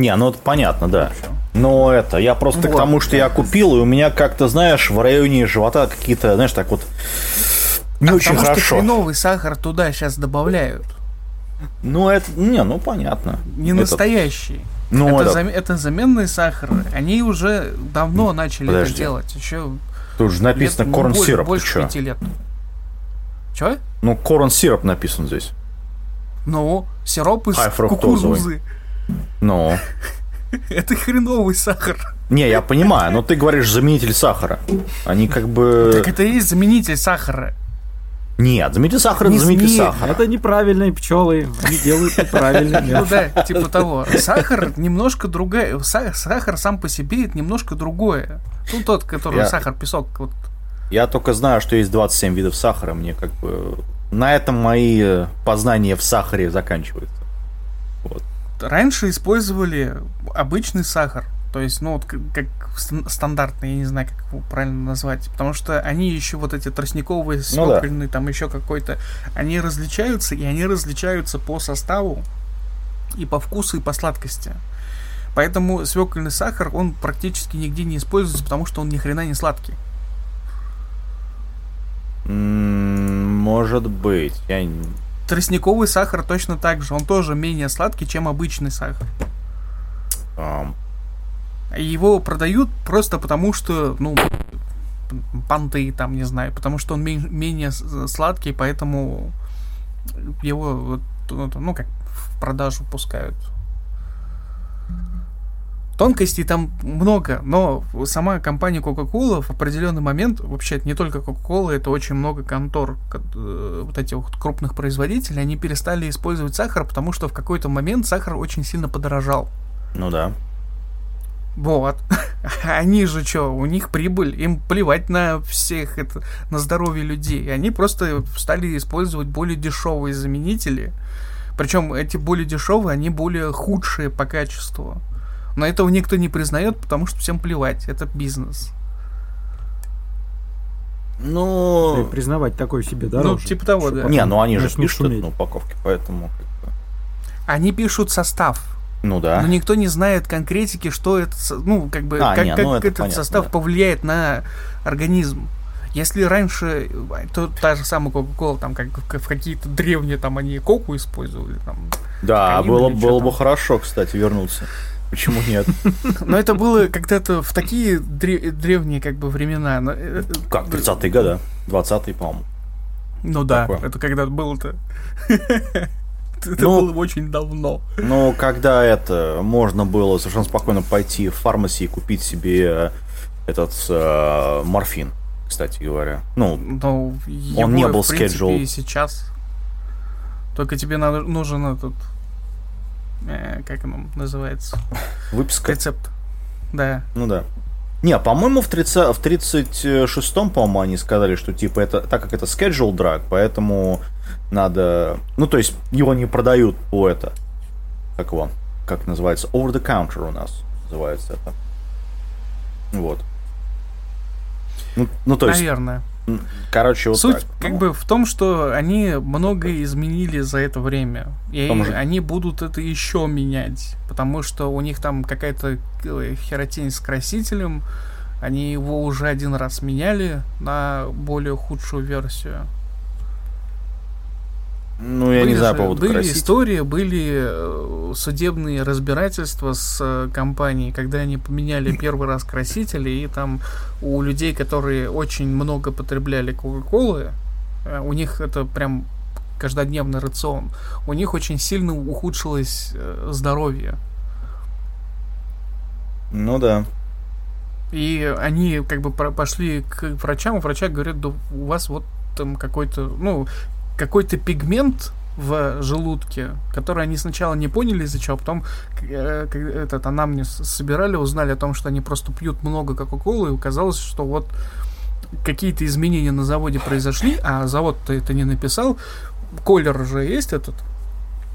Не, ну это понятно, да. Но это, я просто вот, к тому, что я купил, и у меня как-то, знаешь, в районе живота какие-то, знаешь, так вот не а очень потому хорошо. Что новый сахар туда сейчас добавляют. Ну, это, не, ну понятно. Не это... настоящий. Ну, это, это... Зам... это заменный сахар. Они уже давно начали Подожди. это делать. Еще Тут же написано корн ну, сироп. Больше пяти лет. Че? Ну, корн сироп написан здесь. Ну, сироп из кукурузы. Ну. Это хреновый сахар. Не, я понимаю, но ты говоришь заменитель сахара. Они как бы... Так это и есть заменитель сахара. Нет, заметьте сахар, это заметьте сахар. Это неправильные пчелы, они делают неправильно. Ну да, типа того. Сахар немножко другая. Сахар сам по себе это немножко другое. Ну тот, который сахар, песок. Я только знаю, что есть 27 видов сахара. Мне как бы на этом мои познания в сахаре заканчиваются. Раньше использовали обычный сахар. То есть, ну, вот как стандартные, я не знаю, как его правильно назвать. Потому что они еще вот эти тростниковые, свекольные, ну, да. там еще какой-то, они различаются, и они различаются по составу, и по вкусу, и по сладкости. Поэтому свекольный сахар, он практически нигде не используется, потому что он ни хрена не сладкий. Может быть. Я... Тростниковый сахар точно так же. Он тоже менее сладкий, чем обычный сахар. Um, его продают просто потому, что, ну, понты там, не знаю, потому что он менее сладкий, поэтому его, ну, как в продажу пускают. Тонкостей там много, но сама компания Coca-Cola в определенный момент, вообще это не только Coca-Cola, это очень много контор, э, вот этих вот крупных производителей, они перестали использовать сахар, потому что в какой-то момент сахар очень сильно подорожал. Ну да. Вот. Они же что, у них прибыль, им плевать на всех это, на здоровье людей. Они просто стали использовать более дешевые заменители. Причем эти более дешевые, они более худшие по качеству. Но этого никто не признает, потому что всем плевать, это бизнес. Ну... И признавать такой себе дороже. Ну, типа того, да. Не, ну они же пишут на упаковке, поэтому... Они пишут состав. Ну да. Но никто не знает конкретики, что это, ну, как бы, а, как, не, как ну, это этот понятно, состав да. повлияет на организм. Если раньше, то та же самая Coca-Cola, там, как в какие-то древние, там, они коку использовали, там. Да, было, было бы хорошо, кстати, вернуться. Почему нет? Но это было когда-то в такие древние, как бы, времена. Э, как, 30-е годы? 20-е, по-моему. Ну да, это когда было-то. Это ну, было очень давно. Ну, когда это можно было совершенно спокойно пойти в фармаси и купить себе этот э, морфин, кстати говоря. Ну, Но он не был scheduled. И сейчас. Только тебе надо, нужен этот. Э, как он называется? Выписка. Рецепт. Да. Ну да. Не, по-моему, в, 30, в 36-м, по-моему, они сказали, что типа это, так как это schedule drug, поэтому надо... Ну, то есть его не продают по это... Как его? Как называется? Over the counter у нас называется это. Вот. Ну, ну то есть... Наверное. Короче, вот Суть так. как ну. бы в том, что они многое изменили за это время. И же... они будут это еще менять. Потому что у них там какая-то э, херотень с красителем. Они его уже один раз меняли на более худшую версию. Ну, я были не знаю по поводу Были красить. истории, были э, судебные разбирательства с э, компанией, когда они поменяли первый раз красители, и там у людей, которые очень много потребляли Кока-Колы, э, у них это прям каждодневный рацион, у них очень сильно ухудшилось здоровье. Ну да. И они как бы пошли к врачам, у врача говорят, да у вас вот там какой-то, ну, какой-то пигмент в желудке, который они сначала не поняли из-за чего, а потом э, этот анамнез собирали, узнали о том, что они просто пьют много кока-колы, и оказалось, что вот какие-то изменения на заводе произошли, а завод-то это не написал. Колер же есть этот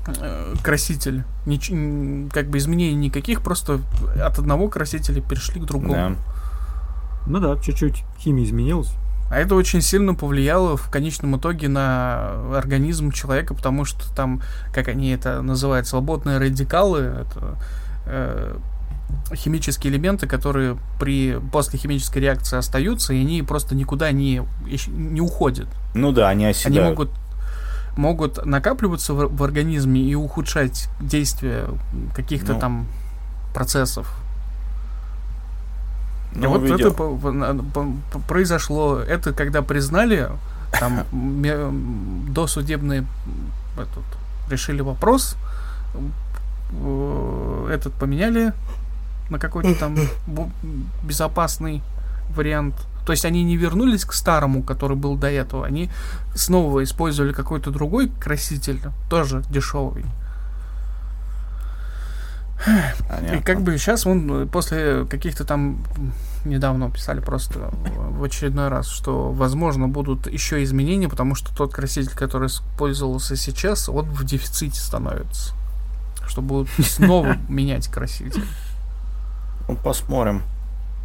э, краситель, Нич- как бы изменений никаких, просто от одного красителя перешли к другому. Да. Ну да, чуть-чуть химия изменилась. А это очень сильно повлияло в конечном итоге на организм человека, потому что там, как они это называют, свободные радикалы, это э, химические элементы, которые при после химической реакции остаются, и они просто никуда не, не уходят. Ну да, они Они оседают. могут могут накапливаться в, в организме и ухудшать действие каких-то Ну. там процессов. И Ну, вот видимо. это произошло. Это когда признали, там м, этот, решили вопрос, э, этот поменяли на какой-то там безопасный вариант. То есть они не вернулись к старому, который был до этого, они снова использовали какой-то другой краситель, тоже дешевый. Понятно. И как бы сейчас он э, после каких-то там недавно писали просто в очередной раз, что возможно будут еще изменения, потому что тот краситель, который использовался сейчас, он в дефиците становится. Что будут снова менять краситель. Ну, посмотрим.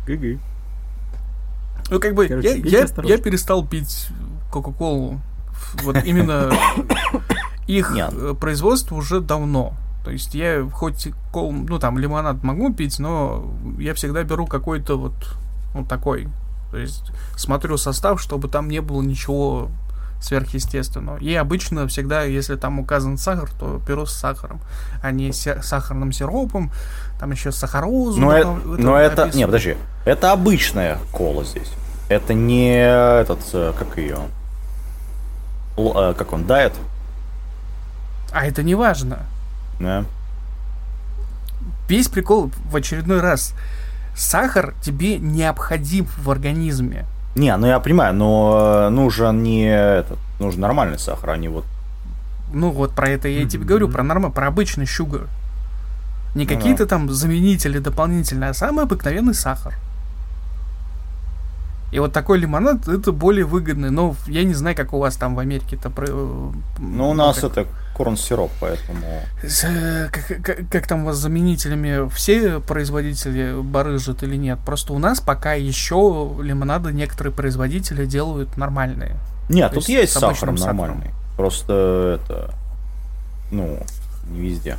ГГ. Ну, как бы, Короче, я, я, я перестал пить Кока-Колу. Вот именно их Нет. э, производство уже давно. То есть я хоть кол, ну там лимонад могу пить, но я всегда беру какой-то вот ну, такой. То есть смотрю состав, чтобы там не было ничего сверхъестественного. И обычно всегда, если там указан сахар, то беру с сахаром, а не с сахарным сиропом, там еще сахарозу. Но, э- добав- но это... Не, подожди. Это обычная кола здесь. Это не этот, э, как ее... Л- э, как он, дает? А это не важно. Да. Весь прикол в очередной раз. Сахар тебе необходим в организме. Не, ну я понимаю, но э, нужен не этот, нужен нормальный сахар, а не вот... Ну вот про это я и тебе говорю, про норма, про обычный шугар. Не Ну да. какие-то там заменители дополнительные, а самый обыкновенный сахар. И вот такой лимонад это более выгодный. Но я не знаю, как у вас там в Америке это про. Ну, у нас это корн-сироп, поэтому... Как, как- как там у вас с заменителями все производители барыжат или нет? Просто у нас пока еще лимонады некоторые производители делают нормальные. Нет, То тут есть есть с сахаром. нормальный. Просто это... Ну, не везде.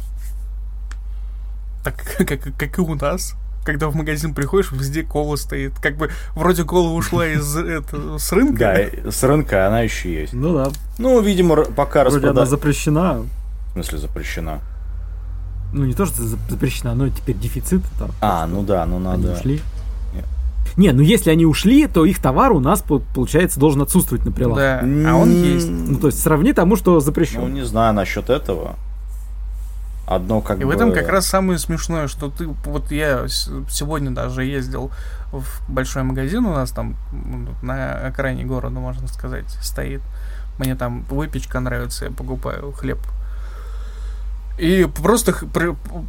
Так как, как и у нас. Когда в магазин приходишь, везде кола стоит. Как бы вроде кола ушла из это, с рынка. Да, с рынка она еще есть. Ну да. Ну, видимо, пока Вроде она распродать... запрещена. В смысле запрещена? Ну не то, что за- запрещена, но теперь дефицит. Там, А, ну да, ну Они надо... ушли. Нет. Не, ну если они ушли, то их товар у нас, по- получается, должен отсутствовать на прилавке. Да, а он есть. Ну, то есть сравни тому, что Ну, запрещен. не знаю насчет этого. Одно как И бы... в этом как раз самое смешное, что ты... Вот я сегодня даже ездил в большой магазин у нас там на окраине города, можно сказать, стоит. Мне там выпечка нравится, я покупаю хлеб. И просто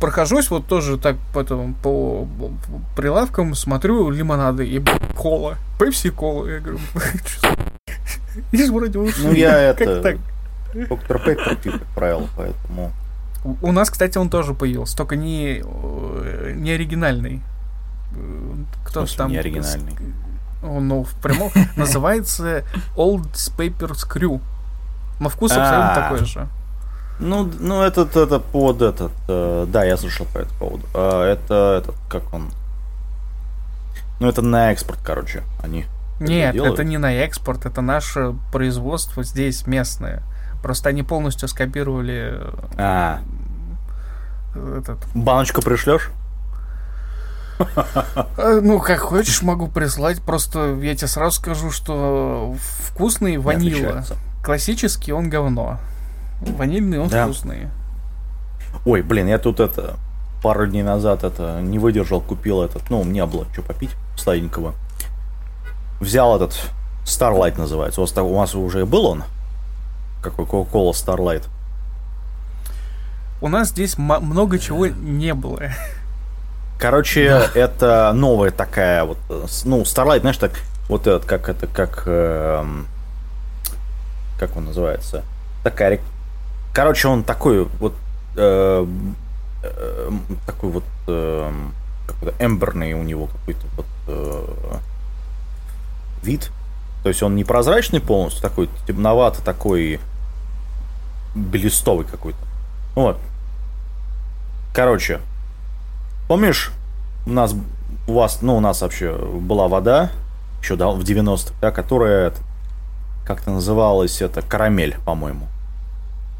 прохожусь вот тоже так потом по, прилавкам, смотрю лимонады и кола. Пепси кола. Я говорю, «Чё? Я же вроде. Ну, я это-? Доктор Пеппер пью, как правило, поэтому... У у нас, кстати, он тоже появился, только не, э, не оригинальный. Э, Кто смысле там? не оригинальный? Он, ну, в прямом называется Old Papers Crew. Но вкус абсолютно А. такой же. Ну, ну этот, это под этот... э, да, я слышал по этому поводу. А, это этот, как он... Ну, это на экспорт, короче, они. Нет, это не на экспорт, это наше производство здесь местное. Просто они полностью скопировали А, э, этот. баночку пришлешь? Э, Ну, как хочешь, могу прислать. Просто я тебе сразу скажу, что вкусный ванила. Классический он говно. Ванильный он Да. вкусный. Ой, блин, я тут это... Пару дней назад это не выдержал, купил этот... Ну, мне было что попить сладенького. Взял этот... Starlight называется. У вас, у вас уже был он? Какой Coca-Cola Starlight? У нас здесь м- много чего не было. Короче, это новая такая вот, э, ну, Starlight, знаешь, так, вот этот, как это, как, эм, как он называется, такая, короче, он такой вот, э, э, такой вот, эм, какой-то эмберный у него какой-то вот э, вид, то есть он не прозрачный полностью, такой темновато, такой белестовый какой-то, вот. Короче, помнишь, у нас, у вас, ну, у нас вообще была вода, еще да, в 90-х, да, которая, как-то называлась, это, карамель, по-моему,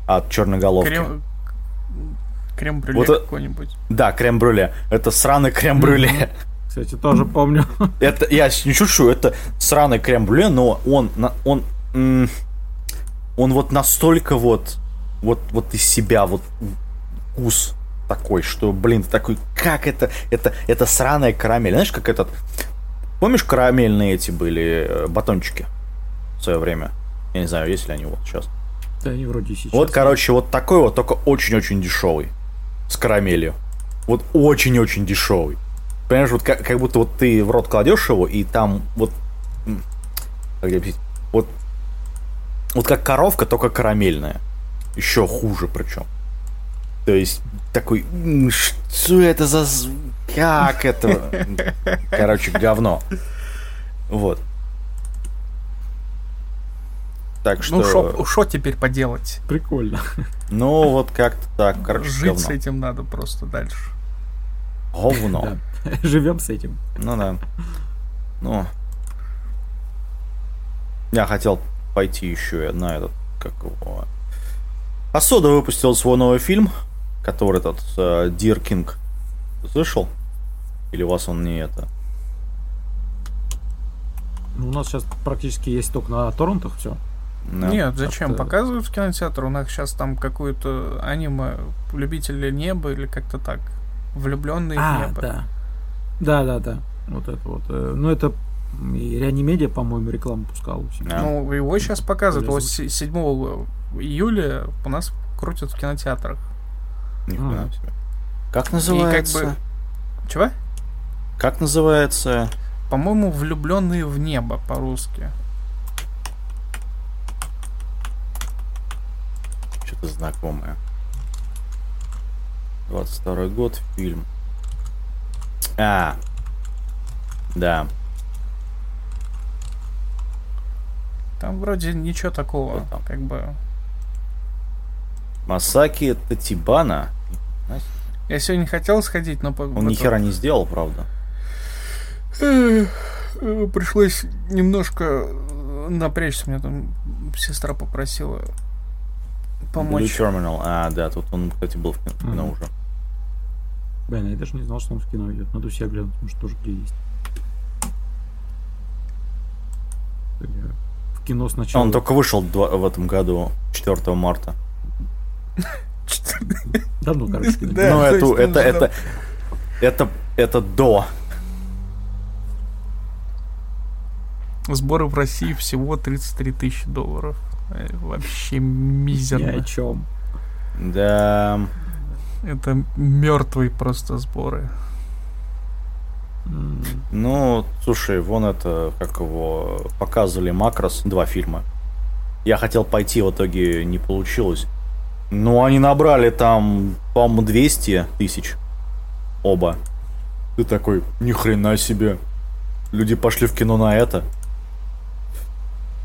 от черноголовки. Крем... Крем-брюле Вот это- какой-нибудь. Да, крем-брюле. Это сраный крем-брюле. Кстати, тоже помню. Это, я не шучу, это сраный крем-брюле, но он, он, м, он вот настолько вот, вот, вот из себя, вот вкус такой, что, блин, такой, как это, это, это сраная карамель. Знаешь, как этот, помнишь, карамельные эти были э, батончики в свое время? Я не знаю, есть ли они вот сейчас. Да, они вроде сейчас. Вот, короче, вот такой вот, только очень-очень дешевый. С карамелью. Вот очень-очень дешевый. Понимаешь, вот как, как будто вот ты в рот кладешь его, и там вот... Как объяснить? Вот, вот как коровка, только карамельная. Еще хуже причем. То есть такой, «М, что это за... Как это? Короче, говно. Вот. Так что... Ну, что теперь поделать? Прикольно. Ну, вот как-то так, короче, Жить говно. с этим надо просто дальше. Говно. Живем с этим. Ну да. Ну. Я хотел пойти еще и на этот, как его... Асода выпустил свой новый фильм, который этот, э, King. Слышал? Или у вас он не это? Ну, у нас сейчас практически есть только на торрентах все. Да. Нет, зачем? как-то- Показывают в кинотеатр. У нас сейчас там какое-то аниме любители неба или как-то так. Влюбленные в А, небо. да. Да, да, да. Вот это вот. Э, Ну, это и Реанимедиа, по-моему, рекламу пускал себя. Да. Ну, его сейчас показывают. Вот се- 7 июля у нас крутят в кинотеатрах. Нихуя себе. Как И как называется? бы... Чего? Как называется? По-моему, влюбленные в небо по-русски. Что-то знакомое. 22 год, фильм. А, да. Там вроде ничего такого. Как бы. Масаки Татибана. Я сегодня хотел сходить, но по- Он ни хера не сделал, правда. Пришлось немножко напрячься. Меня там сестра попросила Blue помочь. Terminal. А, да, тут он, кстати, был в кино, в кино уже. Блин, я даже не знал, что он в кино идет. Надо себя глянуть, может, тоже где есть. В кино сначала. Он только вышел в этом году, 4 марта. Давно, короче, кино. Да, ну, то это, это, это, это, это до. Сборы в России всего 33 тысячи долларов. Э, Вообще Ни мизерно. о чем. Да. Это мертвые просто сборы. Ну, слушай, вон это, как его, показывали Макрос, два фильма. Я хотел пойти, в итоге не получилось. Ну, они набрали там, по-моему, 200 тысяч. Оба. Ты такой, ни хрена себе. Люди пошли в кино на это.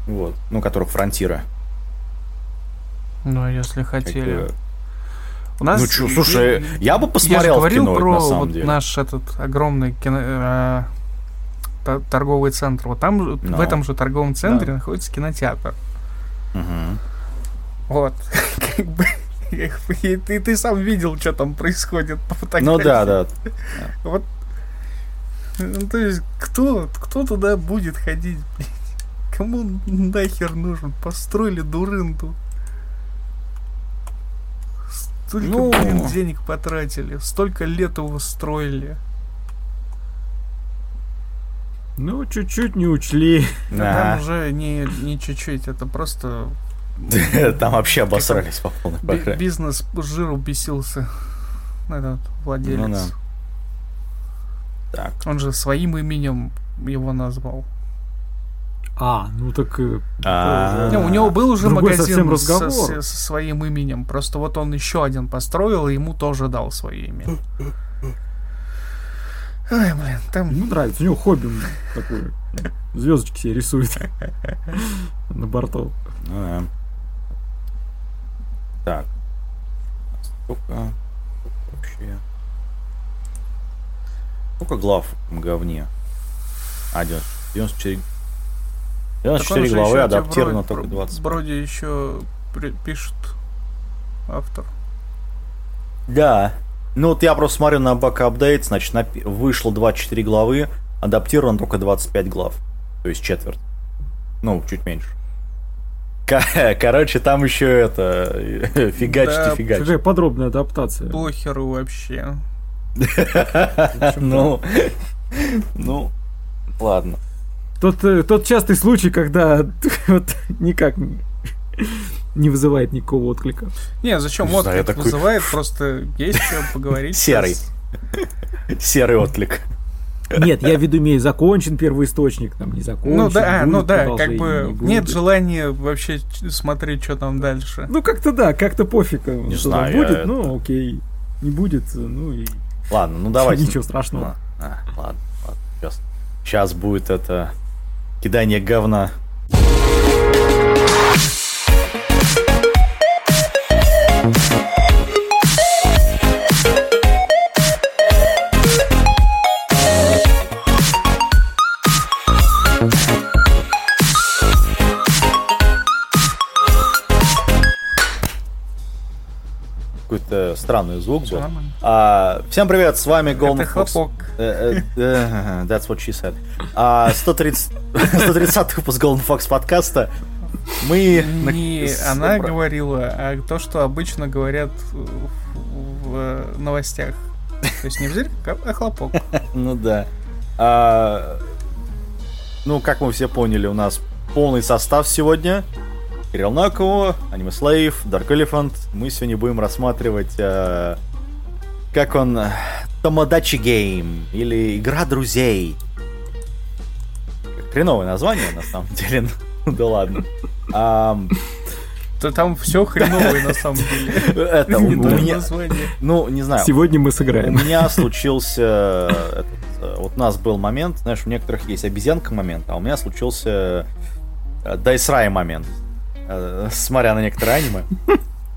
Вот. Ну, которых фронтира. Ну, а если Как хотели. бы. У нас... Ну, чё, слушай, я бы Я посмотрел в говорил кино, про на самом вот деле. наш этот огромный кино, э, торговый центр. Вот там, в Ну. этом же торговом центре Да. находится кинотеатр. Мгм. Вот. Как бы... И ты, ты сам видел, что там происходит по Ну фотографии. да, да. Вот. Ну, то есть, кто, кто туда будет ходить? Кому нахер нужен? Построили дурынду. Столько, Ну. блин, денег потратили. Столько лет его строили. Ну, чуть-чуть не учли. Да. Там уже не, не чуть-чуть, это просто Там вообще обосрались по полной программе. бизнес жиру бесился. Этот владелец. Ну да. Так. Он же своим именем его назвал. А, ну так... э, А. Не, у него был уже Другой магазин совсем со, разговор. со- со своим именем. Просто вот он еще один построил, и ему тоже дал свое имя. Ай, блин, там... Ему нравится, у него хобби такое. Звездочки себе рисует на борту. Ну да. Так. Сколько вообще? Сколько глав в говне? А, 94. 94 Так он же главы, адаптировано только вроде- 20. Вроде еще пишет автор. Да. Ну вот я просто смотрю на бак апдейт, значит, напи- вышло 24 главы, адаптировано только 25 глав. То есть четверть. Ну, чуть меньше. Ко- Короче, там еще это... Фигачьте, Да, фигачьте. Какая подробная адаптация. Похеру вообще. Ну, ну, ладно. Тот, э, тот частый случай, когда вот никак не- вызывает никакого отклика. Не, зачем такой- вызывает, просто есть что поговорить. Серый. Серый отклик. Нет, я в виду имею закончен первый источник, там не закончен. Ну да, а, ну да, как бы не нет желания вообще смотреть, что там дальше. Ну как-то да, как-то пофиг. Не что знаю, там будет, это- ну окей. Не будет, ну и Ладно, ну давайте. ничего страшного. А, а, ладно, ладно. Сейчас, сейчас будет это кидание говна. Какой-то странный звук был. нормально. А, всем привет, с вами Golden Это Fox. хлопок. Э, That's what she said. А, 130 130 выпуск Golden Fox подкаста. Мы... Не она говорила, а то, что обычно говорят в, в новостях. То есть не взрыв, а хлопок. Ну да. А, ну, как мы все поняли, у нас полный состав сегодня. Кирилл Наково, Аниме Слейв, Dark Elephant. Мы сегодня будем рассматривать, э, как он, э, Томодачи Гейм, или Игра Друзей. Хреновое название, на самом деле. Ну да ладно. Ам, То там все хреновое на самом деле. это, у меня, название. ну, не знаю, Сегодня мы У сыграем. меня случился... этот, э, вот у нас был момент, знаешь, у некоторых есть обезьянка момент, а у меня случился э, Дайсрай момент, э, смотря на некоторые аниме.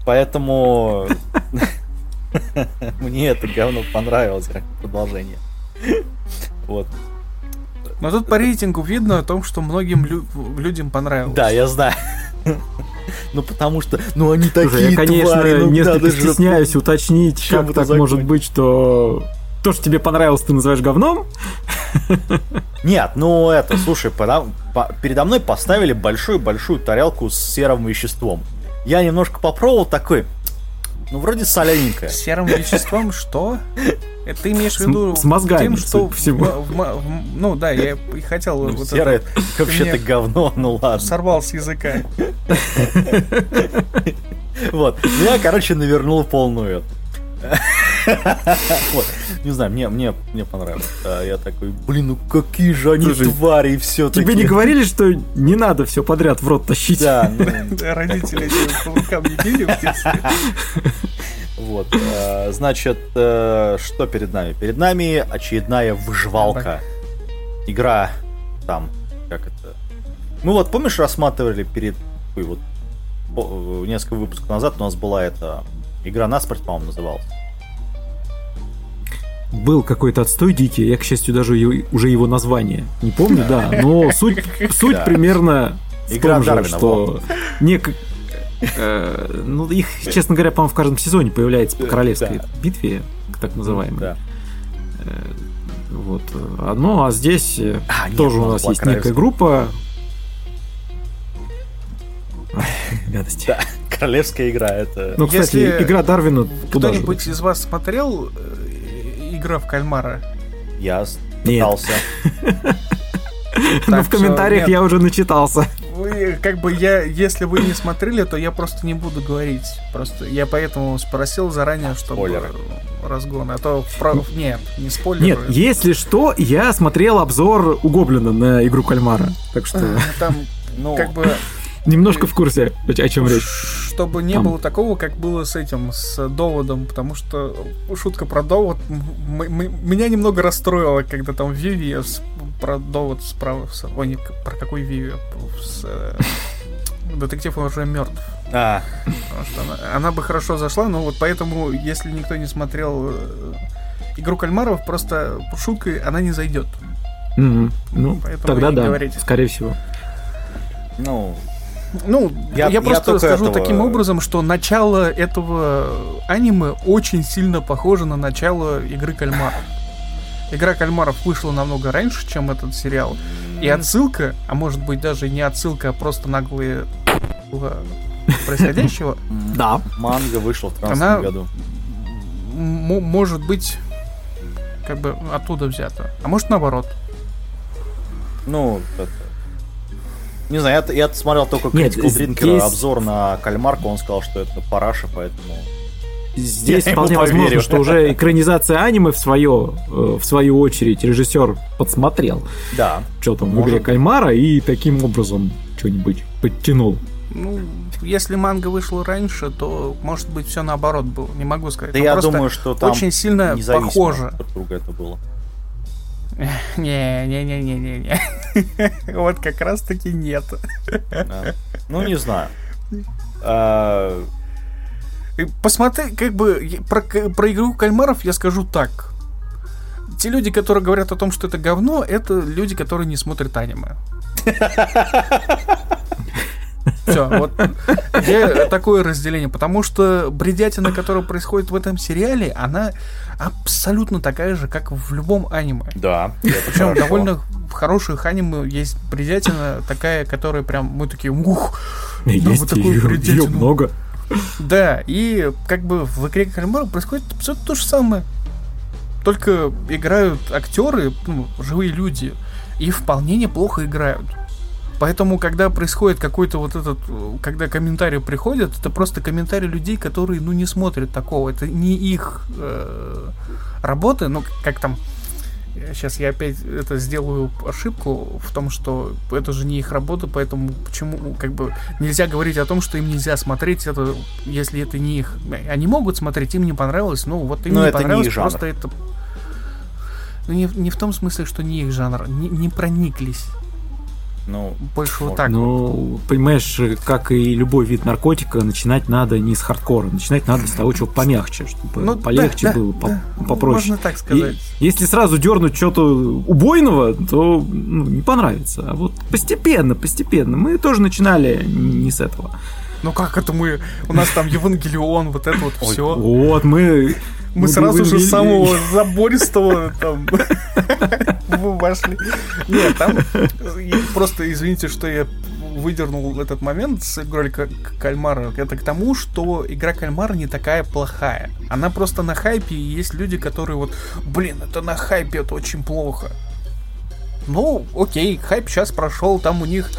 Поэтому мне это говно понравилось, как продолжение. Вот. Но тут по рейтингу видно о том, что многим лю- людям понравилось. Да, я знаю. Ну потому что, ну они такие я, конечно, твари, ну несколько стесняюсь уточнить, как так может быть, что то, что тебе понравилось, ты называешь говном. Нет, ну это, слушай, пода- по- передо мной поставили большую-большую тарелку с серым веществом. Я немножко попробовал такой, ну вроде солененькое. С серым веществом что? Это ты имеешь в виду С- с мозгами, тем, что всему. в- в- в- ну да, я и хотел Ну, вот серое это- вообще-то говно, ну ладно. сорвал с языка. Вот. Ну, Я, короче, навернул полную эту. Вот. Не знаю, мне, мне, мне понравилось. А Я такой, блин, ну какие же они Слушай, твари все Тебе не говорили, что не надо все подряд в рот тащить? Да, ну, Да, Родители эти по рукам не били в детстве. Вот, э, значит, э, что перед нами? Перед нами очередная выживалка. Игра там, как это... Мы вот, помнишь, рассматривали перед... вот, по- несколько выпусков назад у нас была эта игра наспорт, по-моему, называлась. Был какой-то отстой дикий, я, к счастью, даже уже его название не помню, да, но суть, суть Да. примерно в Игра том же, Дарвина, что нек... э, ну, их, честно говоря, по-моему, в каждом сезоне появляется по королевской да. битве, так называемой. Да. Вот. э, Ну, а здесь э, А, тоже у у нас есть некая группа. Гадость. Да, королевская игра, это... Ну, кстати, Если игра Дарвина туда. Кто-нибудь из вас смотрел э, игра в кальмара? Я пытался. Ну, Так, в комментариях я уже начитался. Вы, как бы я, если вы не смотрели, то я просто не буду говорить. Просто я поэтому спросил заранее, чтобы Спойлеры. разгон. А то про... нет, не спойлеры. Нет, если что, я смотрел обзор у Гоблина на игру Кальмара. Так что Там Ну, как бы немножко в курсе, о чем речь. чтобы не Там. было такого, как было с этим, с доводом, потому что шутка про довод меня немного расстроила, когда там Виви я с- про довод справа, с- ой, не, про какой Виви, с, э, детектив уже мертв, а, потому что она, она бы хорошо зашла, но вот поэтому, если никто не смотрел э, игру кальмаров просто шуткой она не зайдет. Мгм. Ну, Поэтому тогда да, говорите. скорее всего. Ну, Ну, Я- я, я просто только скажу этого- таким образом, что начало этого аниме очень сильно похоже на начало игры кальмаров. Игра кальмаров вышла намного раньше, чем этот сериал. И отсылка, а может быть даже не отсылка, а просто наглые происходящего, Да. манга вышла в 13 Она- году. м- может быть как бы оттуда взято. А может наоборот. Ну, это... Не знаю, я, я смотрел только Нет, Critical Drinker здесь- обзор на кальмарку, он сказал, что это параша, поэтому... Здесь Я вполне возможно, поверю. что уже экранизация аниме в свое, э, в свою очередь, режиссер подсмотрел, что там в Может игре быть. кальмара и таким образом что-нибудь подтянул. Ну, если манга вышла раньше, то может быть все наоборот было. Не могу сказать. Да я думаю, что там очень сильно похоже. друг это было. Не-не-не-не-не-не. Вот как раз таки нет. Да. Ну, не знаю. А, Посмотри, как бы про, про игру кальмаров я скажу так. Те люди, которые говорят о том, что это говно, это люди, которые не смотрят аниме. Все, вот я такое разделение, потому что бредятина, которая происходит в этом сериале, она абсолютно такая же, как в любом аниме. Да, Причем хорошо. довольно в хороших аниме есть бредятина такая, которая прям мы такие, ух, Да, Есть вот такую ее, много. да, и как бы в игре кальмара происходит абсолютно то же самое. Только играют актеры, ну, живые люди, и вполне неплохо играют. Поэтому, когда происходит какой-то вот этот, э, когда комментарии приходят, это просто комментарии людей, которые, ну, не смотрят такого. Это не их э, работы, ну, как там, сейчас я опять это сделаю ошибку в том, что это же не их работа, поэтому почему, как бы, нельзя говорить о том, что им нельзя смотреть это, если это не их. Они могут смотреть, им не понравилось, ну, вот им Но не это не понравилось, их жанр. просто это... Ну, не, не в том смысле, что не их жанр, не, не прониклись. Ну, Больше вот так. Ну, понимаешь, как и любой вид наркотика, начинать надо не с хардкора, начинать надо с того, чего помягче, чтобы Ну, полегче да, да, было, по- да. попроще. Можно так И сказать. если сразу дернуть что-то убойного, то ну, не понравится. А вот постепенно, постепенно. Мы тоже начинали не с этого. Ну как это мы? У нас там Евангелион, вот это вот все. Вот мы... Мы сразу же самого забористого там вошли. Нет, там просто извините, что я выдернул этот момент с игрой Ка- кальмара. Это к тому, что игра кальмара не такая плохая. Она просто на хайпе, и есть люди, которые вот, блин, это на хайпе, это очень плохо. Ну, окей, хайп сейчас прошел, там у них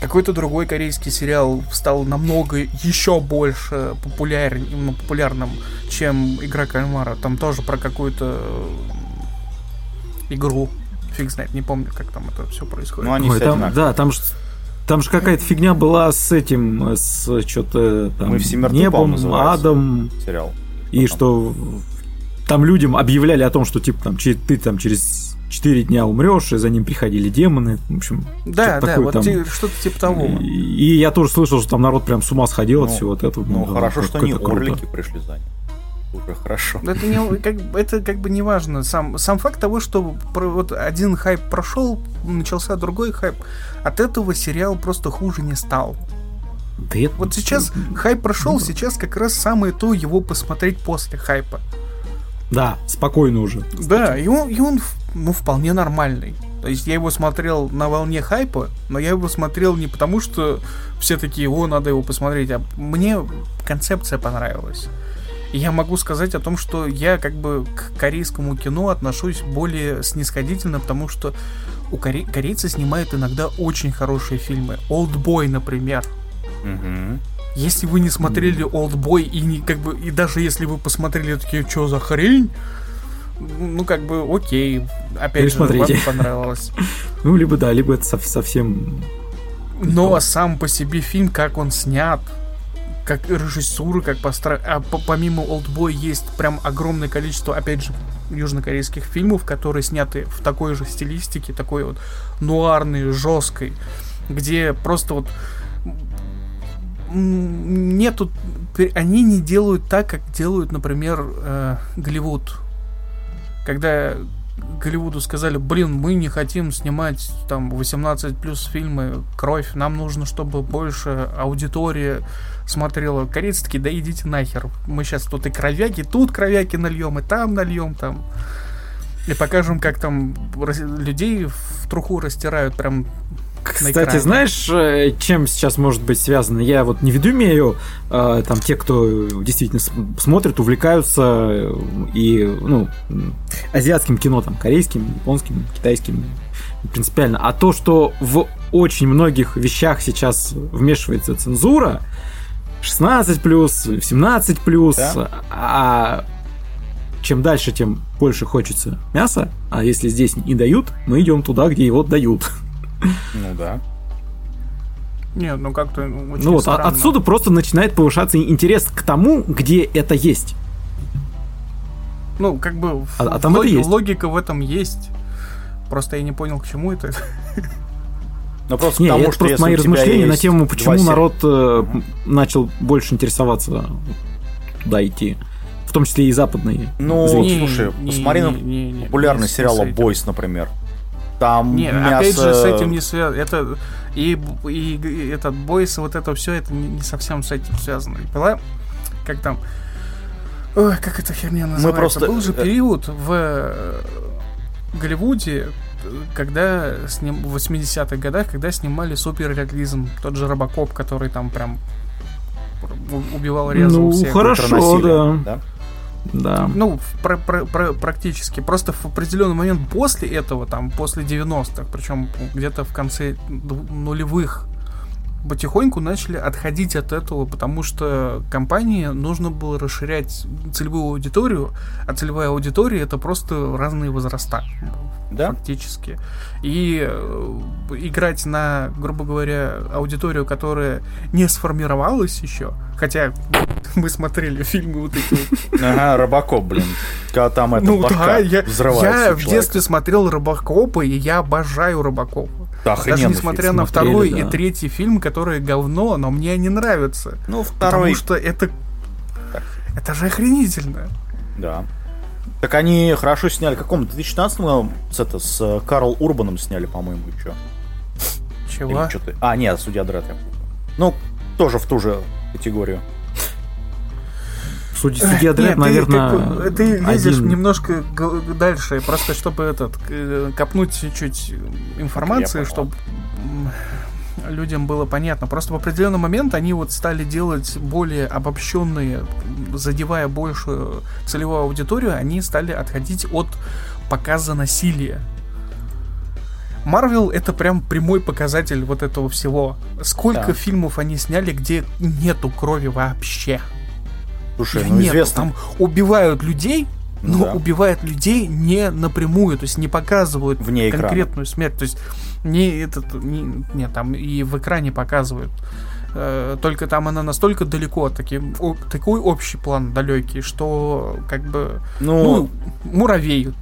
какой-то другой корейский сериал стал намного еще больше популяр... популярным, чем игра кальмара. Там тоже про какую-то игру. Фиг знает, не помню, как там это все происходит. ну они Ой, все там, одинаковые. да, там же там же какая-то фигня была с этим, с что-то там Мы все мертвы, небом, адом, сериал. и Потом. что там людям объявляли о том, что типа там че- ты там через 4 дня умрешь, и за ним приходили демоны. В общем, да, что-то да, такое вот там. те- что-то типа того. И, и я тоже слышал, что там народ прям с ума сходил от Ну, всего вот этого. Ну, да, хорошо, что не это круто. орлики пришли за ним. Уже хорошо. Это, не, как, бы- это как бы не важно. Сам, сам факт того, что про- вот один хайп прошел, начался другой хайп, от этого сериал просто хуже не стал. Да это- Вот сейчас хайп прошел, сейчас как раз самое то его посмотреть после хайпа. Да, спокойно уже. Да, и он, и он ну, вполне нормальный. То есть я его смотрел на волне хайпа, но я его смотрел не потому, что все такие, о, надо его посмотреть, а мне концепция понравилась. И я могу сказать о том, что я как бы к корейскому кино отношусь более снисходительно, потому что у коре- корейцы снимают иногда очень хорошие фильмы. Олдбой, например. Мгм. Если вы не смотрели Олдбой и не как бы и даже если вы посмотрели такие, что за хрень, ну как бы окей, опять же вам понравилось. Ну, либо да, либо это сов- совсем... Но сам по себе фильм, как он снят, как режиссура, как постро... А по- помимо Олдбой есть прям огромное количество, опять же, южнокорейских фильмов, которые сняты в такой же стилистике, такой вот нуарной, жесткой, где просто вот нету... Они не делают так, как делают, например, э, Голливуд. когда Голливуду сказали, блин, мы не хотим снимать там 18 плюс фильмы, кровь, нам нужно, чтобы больше аудитория смотрела. Корейцы такие, да идите нахер, мы сейчас тут и кровяки, тут кровяки нальем, и там нальем, там. И покажем, как там людей в труху растирают прям кстати, знаешь, э, чем сейчас может быть связано? Я вот не веду имею, э, там, те, кто действительно смотрит, увлекаются э, и, ну, азиатским кино, там, корейским, японским, китайским, принципиально. А то, что в очень многих вещах сейчас вмешивается цензура, 16 плюс, 17 плюс, да? а чем дальше, тем больше хочется мяса, а если здесь не дают, мы идем туда, где его дают. Ну да. Нет, ну как-то очень Ну вот, а странно. отсюда просто начинает повышаться интерес к тому, где это есть. Ну, как бы а, а там лог, это есть. логика в этом есть. Просто я не понял, к чему это. Ну, просто не, потому, это что просто мои размышления на тему, почему народ э, начал больше интересоваться туда идти. В том числе и западные. Ну, зрители. слушай, не, посмотри на популярный не, сериал «Бойс», например. Там не, мясо... опять же, с этим не связано. Это и, и, и этот бойс, вот это все, это не, не совсем с этим связано. Была, как там, ой, как эта херня называется? Мы просто... Был же э, период в э, Голливуде, когда сним... в 80-х годах, когда снимали суперреализм, тот же Робокоп, который там прям убивал, резал ну, всех. хорошо, да. да? Да. Ну, про, про, про, практически. Просто в определенный момент после этого, там, после 90-х, причем где-то в конце нулевых, потихоньку начали отходить от этого, потому что компании нужно было расширять целевую аудиторию, а целевая аудитория это просто разные возраста. Да? Фактически. И э, играть на, грубо говоря, аудиторию, которая не сформировалась еще, хотя мы смотрели фильмы вот эти вот. Ага, Робокоп, блин. Когда там это ну, да, я, я в детстве смотрел Робокопа, и я обожаю Робокопа. Даже несмотря на второй да. и третий фильм, которые говно, но мне они нравятся. Ну, второй... Потому что это... Это же охренительно. Да. Так они хорошо сняли, каком 2016 году с, это, с э, Карл Урбаном сняли, по-моему, еще. Чего? А, нет, Судья Дред. Ну, тоже в ту же категорию. Судья, судья Дред, наверное, ты, ты, ты лезешь один... немножко дальше, просто чтобы этот копнуть чуть-чуть информации, чтобы людям было понятно. Просто в определенный момент они вот стали делать более обобщенные, задевая большую целевую аудиторию, они стали отходить от показа насилия. Марвел это прям прямой показатель вот этого всего. Сколько да. фильмов они сняли, где нету крови вообще? Слушай, ну нет, известно. Там убивают людей, но да. убивают людей не напрямую, то есть не показывают Вне конкретную экрана. смерть. То есть не этот, не, не, там и в экране показывают. Э, только там она настолько далеко, таким, о, такой общий план далекий, что как бы ну, ну муравей.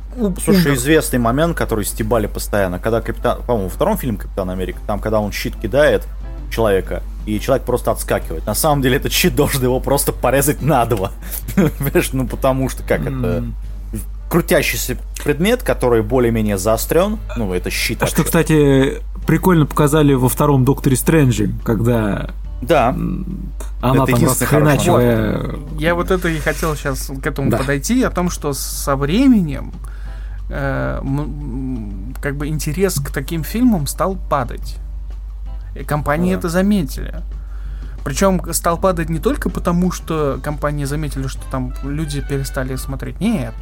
Слушай, умер. известный момент, который стебали постоянно, когда капитан, по-моему, втором фильме Капитан Америка, там, когда он щит кидает, человека, и человек просто отскакивает. На самом деле этот щит должен его просто порезать на два. Понимаешь, ну потому что как это крутящийся предмет, который более-менее заострен. Ну, это щит. А что, кстати, прикольно показали во втором Докторе Стрэнджи, когда да. Она это там расхреначивая... Вот. Я вот это и хотел сейчас к этому да. подойти, о том, что со временем э, как бы интерес к таким фильмам стал падать. И компании да. это заметили. Причем стал падать не только потому, что компании заметили, что там люди перестали смотреть. Нет.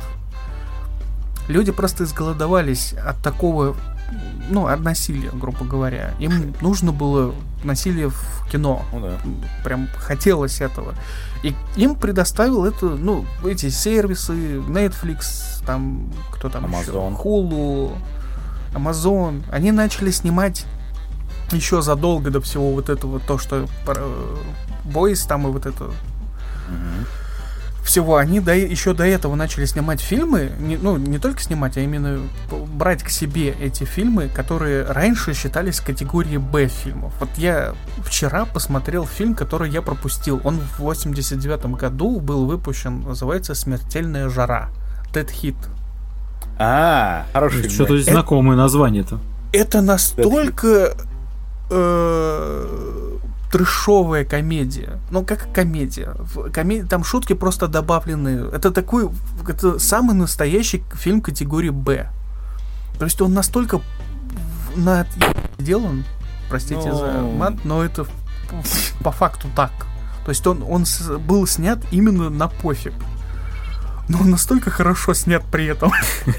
Люди просто изголодовались от такого, ну, от насилия, грубо говоря. Им нужно было насилие в кино. Ну, да. Прям хотелось этого. И им предоставил это, ну, эти сервисы, Netflix, там, кто там Amazon. еще, Hulu, Amazon. Они начали снимать еще задолго до всего вот этого, то, что Бойс там и вот это... Всего они до, еще до этого начали снимать фильмы, не, ну, не только снимать, а именно брать к себе эти фильмы, которые раньше считались категорией Б фильмов. Вот я вчера посмотрел фильм, который я пропустил. Он в 89 году был выпущен, называется «Смертельная жара». Dead Hit. А, хороший Что-то знакомое название-то. Это настолько э, трешовая комедия. Ну, как комедия. В комедии там шутки просто добавлены. Это такой... Это самый настоящий фильм категории «Б». То есть он настолько на сделан, простите Ну. за мат, но это по факту так. То есть он, он был снят именно на пофиг. Но он настолько хорошо снят при этом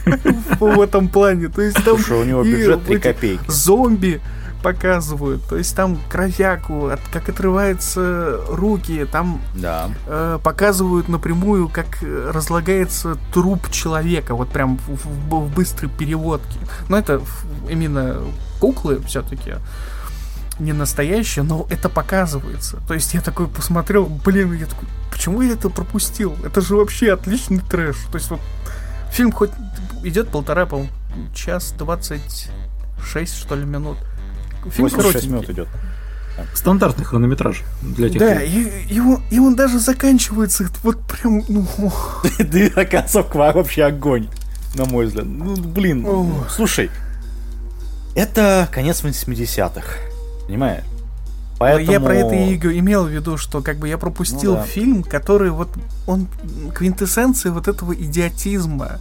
в этом плане. То есть там у него бюджет 3 эти копейки. зомби показывают, то есть там кровяку, от, как отрываются руки, там Да. э, показывают напрямую, как э, разлагается труп человека, вот прям в, в- в быстрой переводке. Но это именно куклы все-таки не настоящие, но это показывается. То есть я такой посмотрел, блин, я такой, почему я это пропустил? Это же вообще отличный трэш. То есть вот фильм хоть идет полтора, по час двадцать шесть, что ли, минут. Фильм 86 коротенький. минут идет. Стандартный хронометраж для тех Да, и, и он, и он даже заканчивается вот прям, ну, Да и концовка вообще огонь, на мой взгляд. Ну, блин, слушай, это конец 80-х, понимаешь? Но Поэтому... Я про это и имел в виду, что как бы я пропустил Ну да. фильм, который вот он квинтэссенция вот этого идиотизма,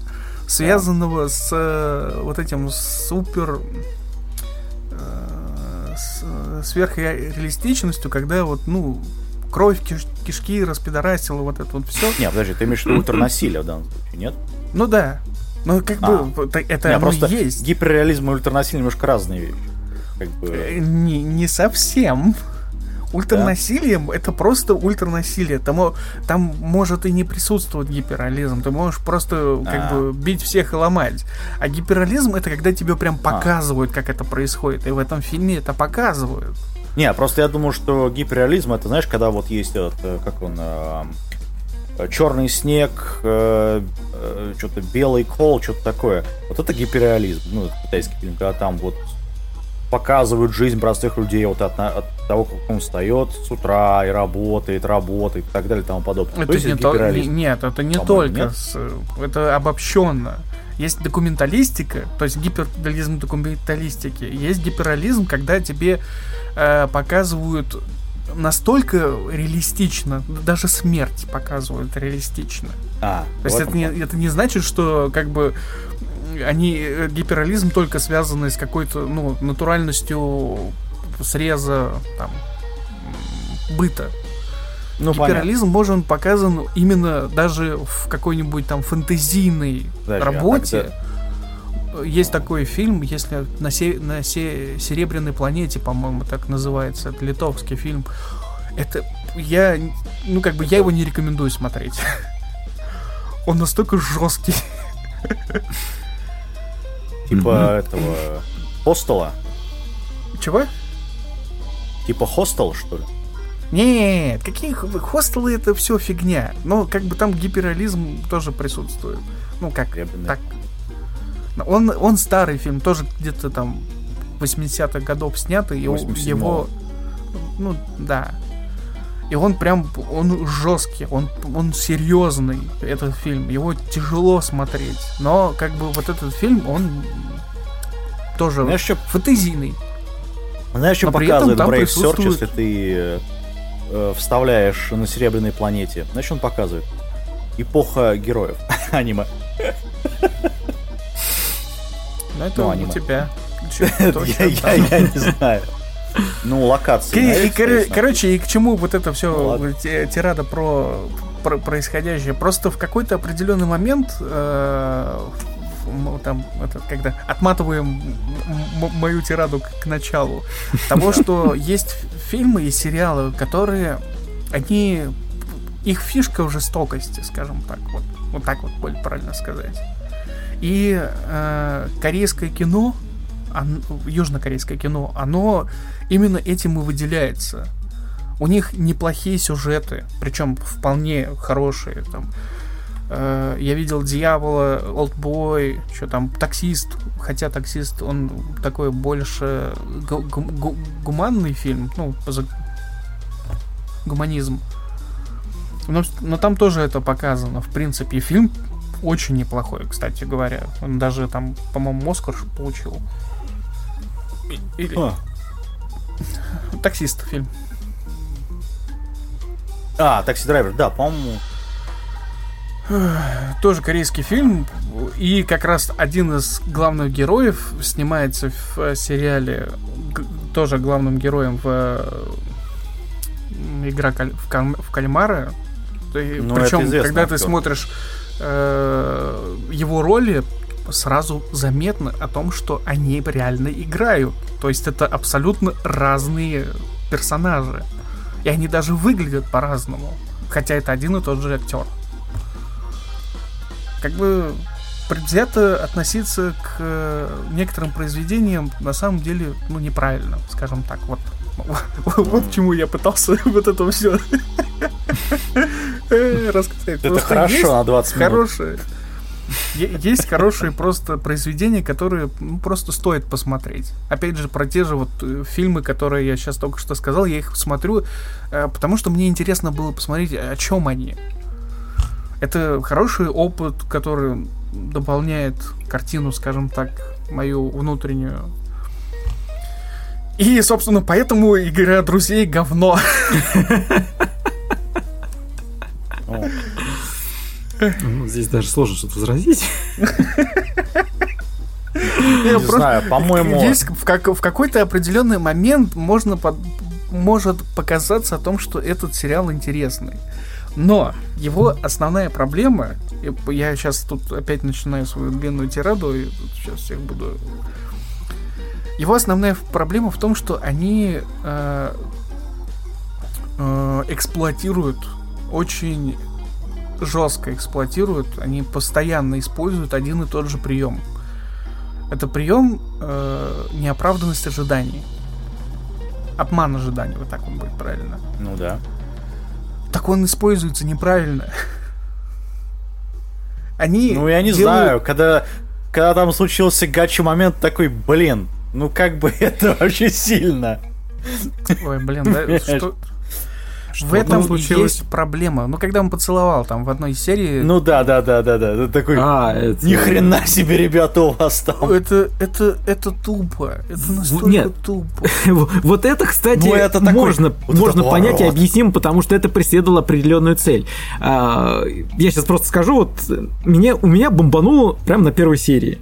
связанного с э, вот этим супер э, с, э, сверхреалистичностью, когда вот ну кровь киш- кишки распидорасила вот это вот все. Не, подожди, ты имеешь в виду ультранасилие в данном случае, нет? Ну да. Ну как А. бы это Не, просто есть. гиперреализм и ультранасилие немножко разные вещи. Как бы... Э, Не, не совсем. Ультранасилием это просто ультранасилие. Там, там может и не присутствовать гиперреализм. Ты можешь просто как А. бы бить всех и ломать. А гиперреализм это когда тебе прям показывают, как это происходит. И в этом фильме это показывают. Не, просто я думаю, что гиперреализм это, знаешь, когда вот есть этот, э, как он, черный снег, что-то белый кол, что-то такое. Вот это гиперреализм, ну, это китайский фильм, когда там вот показывают жизнь простых людей вот от, от того, как он встает с утра и работает, работает и так далее и тому подобное. Это То есть не то- не- нет, это не По-моему, только. нет? с- это обобщенно. Есть документалистика, то есть гиперреализм документалистики. Есть гиперреализм, когда тебе э, показывают настолько реалистично, даже смерть показывают реалистично. А, То есть в это не, это не значит, что как бы они э, гиперреализм только связанный с какой-то ну натуральностью среза там быта. ну. Гиперреализм может показан именно даже в какой-нибудь там фэнтезийной Подожди, а работе. Есть такой фильм, если на, се- на се- Серебряной планете, по-моему, так называется, это литовский фильм. Это я, ну как бы я его не рекомендую смотреть. Он настолько жесткий. Типа этого хостела. Чего? Типа хостел, что ли? Нет, какие хостелы это все фигня. Но как бы там гиперреализм тоже присутствует. Ну как, Серебряная. так. Он, он старый фильм, тоже где-то там 80-х годов снятый, и у- 87-го. его, ну да. И он прям, он жесткий, он, он серьезный, этот фильм. Его тяжело смотреть. Но как бы вот этот фильм, он тоже Знаешь, что фэнтезийный. Знаешь, что Но показывает там Brave Search, присутствует- если ты э, э, вставляешь на серебряной планете? Знаешь, он показывает? Эпоха героев. Аниме. Но это Ну, у тебя. Я, я не знаю. Ну, локации. И, коро- соответственно. короче, и к чему вот это Ну, все ладно. тирада про, про происходящее? Просто в какой-то определенный момент э, там это, когда отматываем мою тираду к, к началу того, что есть фильмы и сериалы, которые они их фишка в жестокости, скажем так, вот вот так вот более правильно сказать. И э, корейское кино, он- южнокорейское кино, оно именно этим и выделяется. У них неплохие сюжеты, причем вполне хорошие. Там, э, я видел Дьявола, Олдбой, что там, Таксист, хотя Таксист, он такой больше гу- гу- гу- гуманный фильм, ну, за гуманизм. Но, но там тоже это показано, в принципе. Фильм очень неплохой, кстати говоря. Он даже там, по-моему, Оскар получил. Или... А. Таксист фильм. А, Такси Драйвер, да, по-моему. Тоже корейский фильм. И как раз один из главных героев снимается в э, сериале, тоже главным героем в э, игра в, каль- в кальмара. Ну, Причем, когда ты смотришь э, его роли, сразу заметно о том, что они реально играют. То есть это абсолютно разные персонажи. И они даже выглядят по-разному. Хотя это один и тот же актер. Как бы предвзято относиться к э, некоторым произведениям на самом деле, ну, неправильно, скажем так. Вот, вот к чему я пытался вот это все рассказать. Это хорошо на 20 минут. Хорошее. Есть хорошие просто произведения, которые ну, просто стоит посмотреть. Опять же, про те же вот э, фильмы, которые я сейчас только что сказал, я их смотрю, э, потому что мне интересно было посмотреть, о чем они. Это хороший опыт, который дополняет картину, скажем так, мою внутреннюю. И, собственно, поэтому игра друзей говно. Ну, здесь даже сложно что-то возразить. Не знаю, по-моему... Здесь в, как, в какой-то определенный момент можно под, может показаться о том, что этот сериал интересный. Но его основная проблема, я сейчас тут опять начинаю свою длинную тираду, и тут сейчас всех буду... Его основная проблема в том, что они э, э, эксплуатируют очень жестко эксплуатируют, они постоянно используют один и тот же прием. Это прием э, неоправданность ожиданий. Обман ожиданий, вот так он будет правильно. Ну да. Так он используется неправильно. Они. Ну, я не делают... знаю, когда, когда там случился гачи момент, такой, блин, ну как бы это вообще сильно. Ой, блин, да, что, что в этом случилось? есть проблема. Ну, когда он поцеловал там в одной серии. Ну да, да, да, да, да. Это такой. А, это... Ни хрена себе, ребята, у вас там. Это, это, это тупо. Это настолько Нет. тупо. вот это, кстати, ну, это такой, можно, вот можно это понять и объясним, потому что это преследовало определенную цель. А, я сейчас просто скажу, вот меня, у меня бомбануло прямо на первой серии.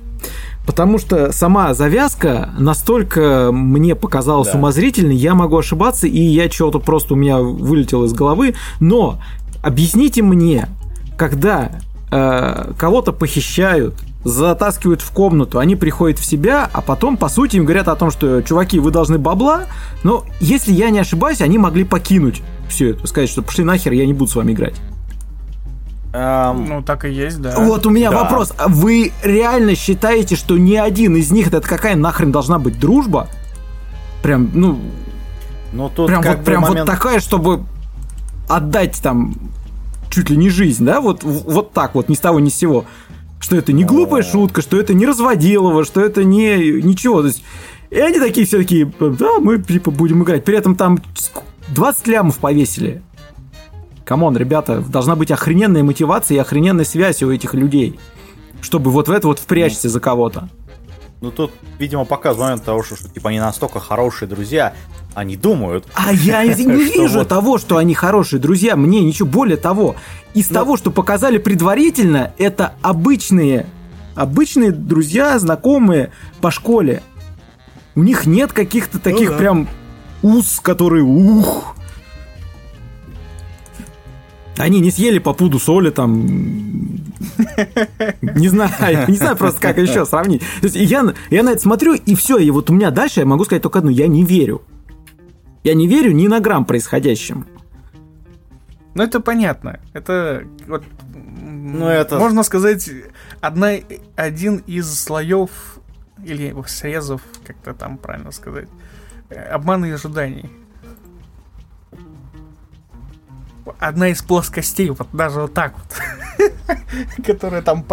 Потому что сама завязка настолько мне показалась да. умозрительной, я могу ошибаться, и я чего-то просто у меня вылетело из головы. Но объясните мне, когда э, кого-то похищают, затаскивают в комнату, они приходят в себя, а потом, по сути, им говорят о том, что, чуваки, вы должны бабла, но, если я не ошибаюсь, они могли покинуть все это, сказать, что пошли нахер, я не буду с вами играть. Эм... Ну, так и есть, да. Вот у меня да. вопрос. Вы реально считаете, что ни один из них, это какая нахрен должна быть дружба? Прям, ну... Ну, тут прям вот, прям момент... вот такая, чтобы отдать там чуть ли не жизнь, да? Вот, вот так вот, ни с того, ни с сего. Что это не глупая шутка, что это не разводилово, что это не ничего. То есть, и они такие все такие, да, мы типа будем играть. При этом там 20 лямов повесили. Come on, ребята, должна быть охрененная мотивация и охрененная связь у этих людей, чтобы вот в это вот впрячься за кого-то. Ну, тут, видимо, показывает момент того, что, что типа они настолько хорошие друзья, они думают. А я не вижу того, что они хорошие друзья. Мне ничего более того. Из ну. того, что показали предварительно, это обычные, обычные друзья, знакомые по школе. У них нет каких-то таких ну, прям уз, которые ух, они не съели по пуду соли там. Не знаю, не знаю просто, как еще сравнить. То есть я, я на это смотрю, и все, и вот у меня дальше я могу сказать только одно, я не верю. Я не верю ни на грамм происходящему. Ну, это понятно. Это вот, ну, это... можно сказать, одна, один из слоев или срезов, как-то там правильно сказать, э, обмана и ожиданий одна из плоскостей, вот даже вот так вот, которая там,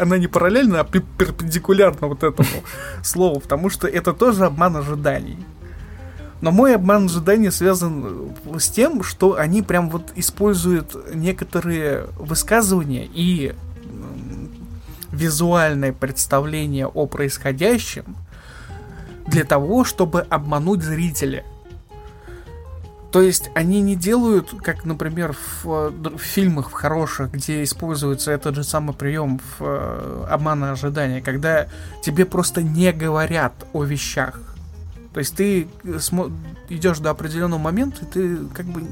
она не параллельно, а перпендикулярна вот этому слову, потому что это тоже обман ожиданий. Но мой обман ожиданий связан с тем, что они прям вот используют некоторые высказывания и визуальное представление о происходящем для того, чтобы обмануть зрителя. То есть они не делают, как, например, в, в фильмах в хороших, где используется этот же самый прием в э, обмана ожидания, когда тебе просто не говорят о вещах. То есть ты идешь до определенного момента, и ты как бы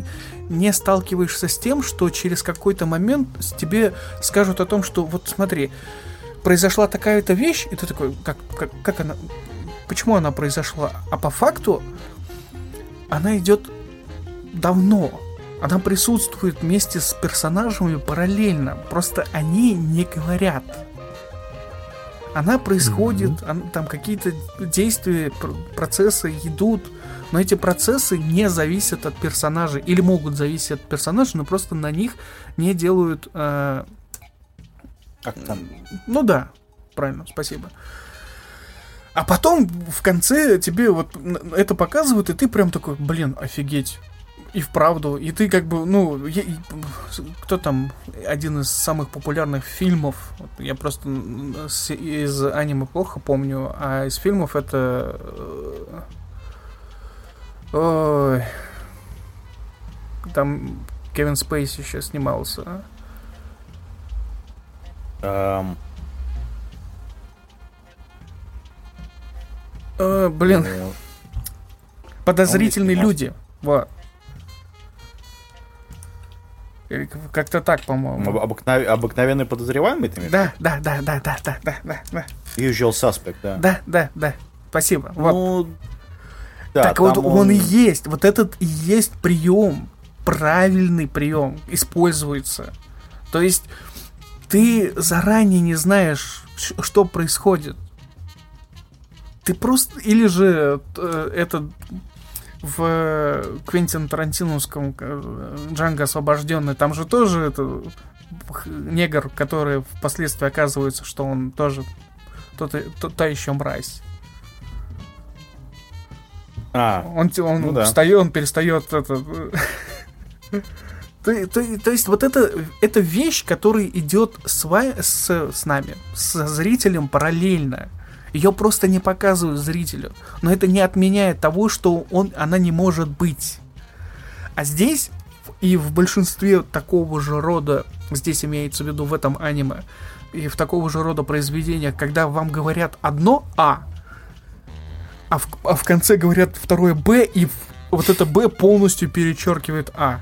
не сталкиваешься с тем, что через какой-то момент тебе скажут о том, что вот смотри, произошла такая-то вещь, и ты такой, как, как, как она, почему она произошла? А по факту она идет давно. Она присутствует вместе с персонажами параллельно. Просто они не говорят. Она происходит, mm-hmm. она, там какие-то действия, процессы идут, но эти процессы не зависят от персонажей или могут зависеть от персонажей, но просто на них не делают. Э, Акцент. Ну да, правильно, спасибо. А потом в конце тебе вот это показывают, и ты прям такой, блин, офигеть и вправду. И ты как бы, ну, я, кто там один из самых популярных фильмов? Я просто с, из аниме плохо помню, а из фильмов это... Э, ой, там Кевин Спейс еще снимался. Um. Э, блин. Ну, Подозрительные люди. Вот. Как-то так, по-моему. Обыкнов... Обыкновенный подозреваемый ты имеешь? Да, да, да, да, да, да, да, да, да. Usual suspect, да. Да, да, да. Спасибо. Ну, вот. Да, так вот он... он и есть. Вот этот и есть прием. Правильный прием используется. То есть ты заранее не знаешь, что происходит. Ты просто... Или же э, этот в Квентин Тарантиновском э, Джанго освобожденный, там же тоже это негр, который впоследствии оказывается, что он тоже тот, тот, та еще мразь. А, он, он ну да. встает, он перестает это. То, то, то есть вот это, это вещь, которая идет с, с, с нами, с зрителем параллельно. Ее просто не показывают зрителю. Но это не отменяет того, что он, она не может быть. А здесь и в большинстве такого же рода, здесь имеется в виду в этом аниме, и в такого же рода произведениях, когда вам говорят одно А, а в, а в конце говорят второе Б, и вот это Б полностью перечеркивает А.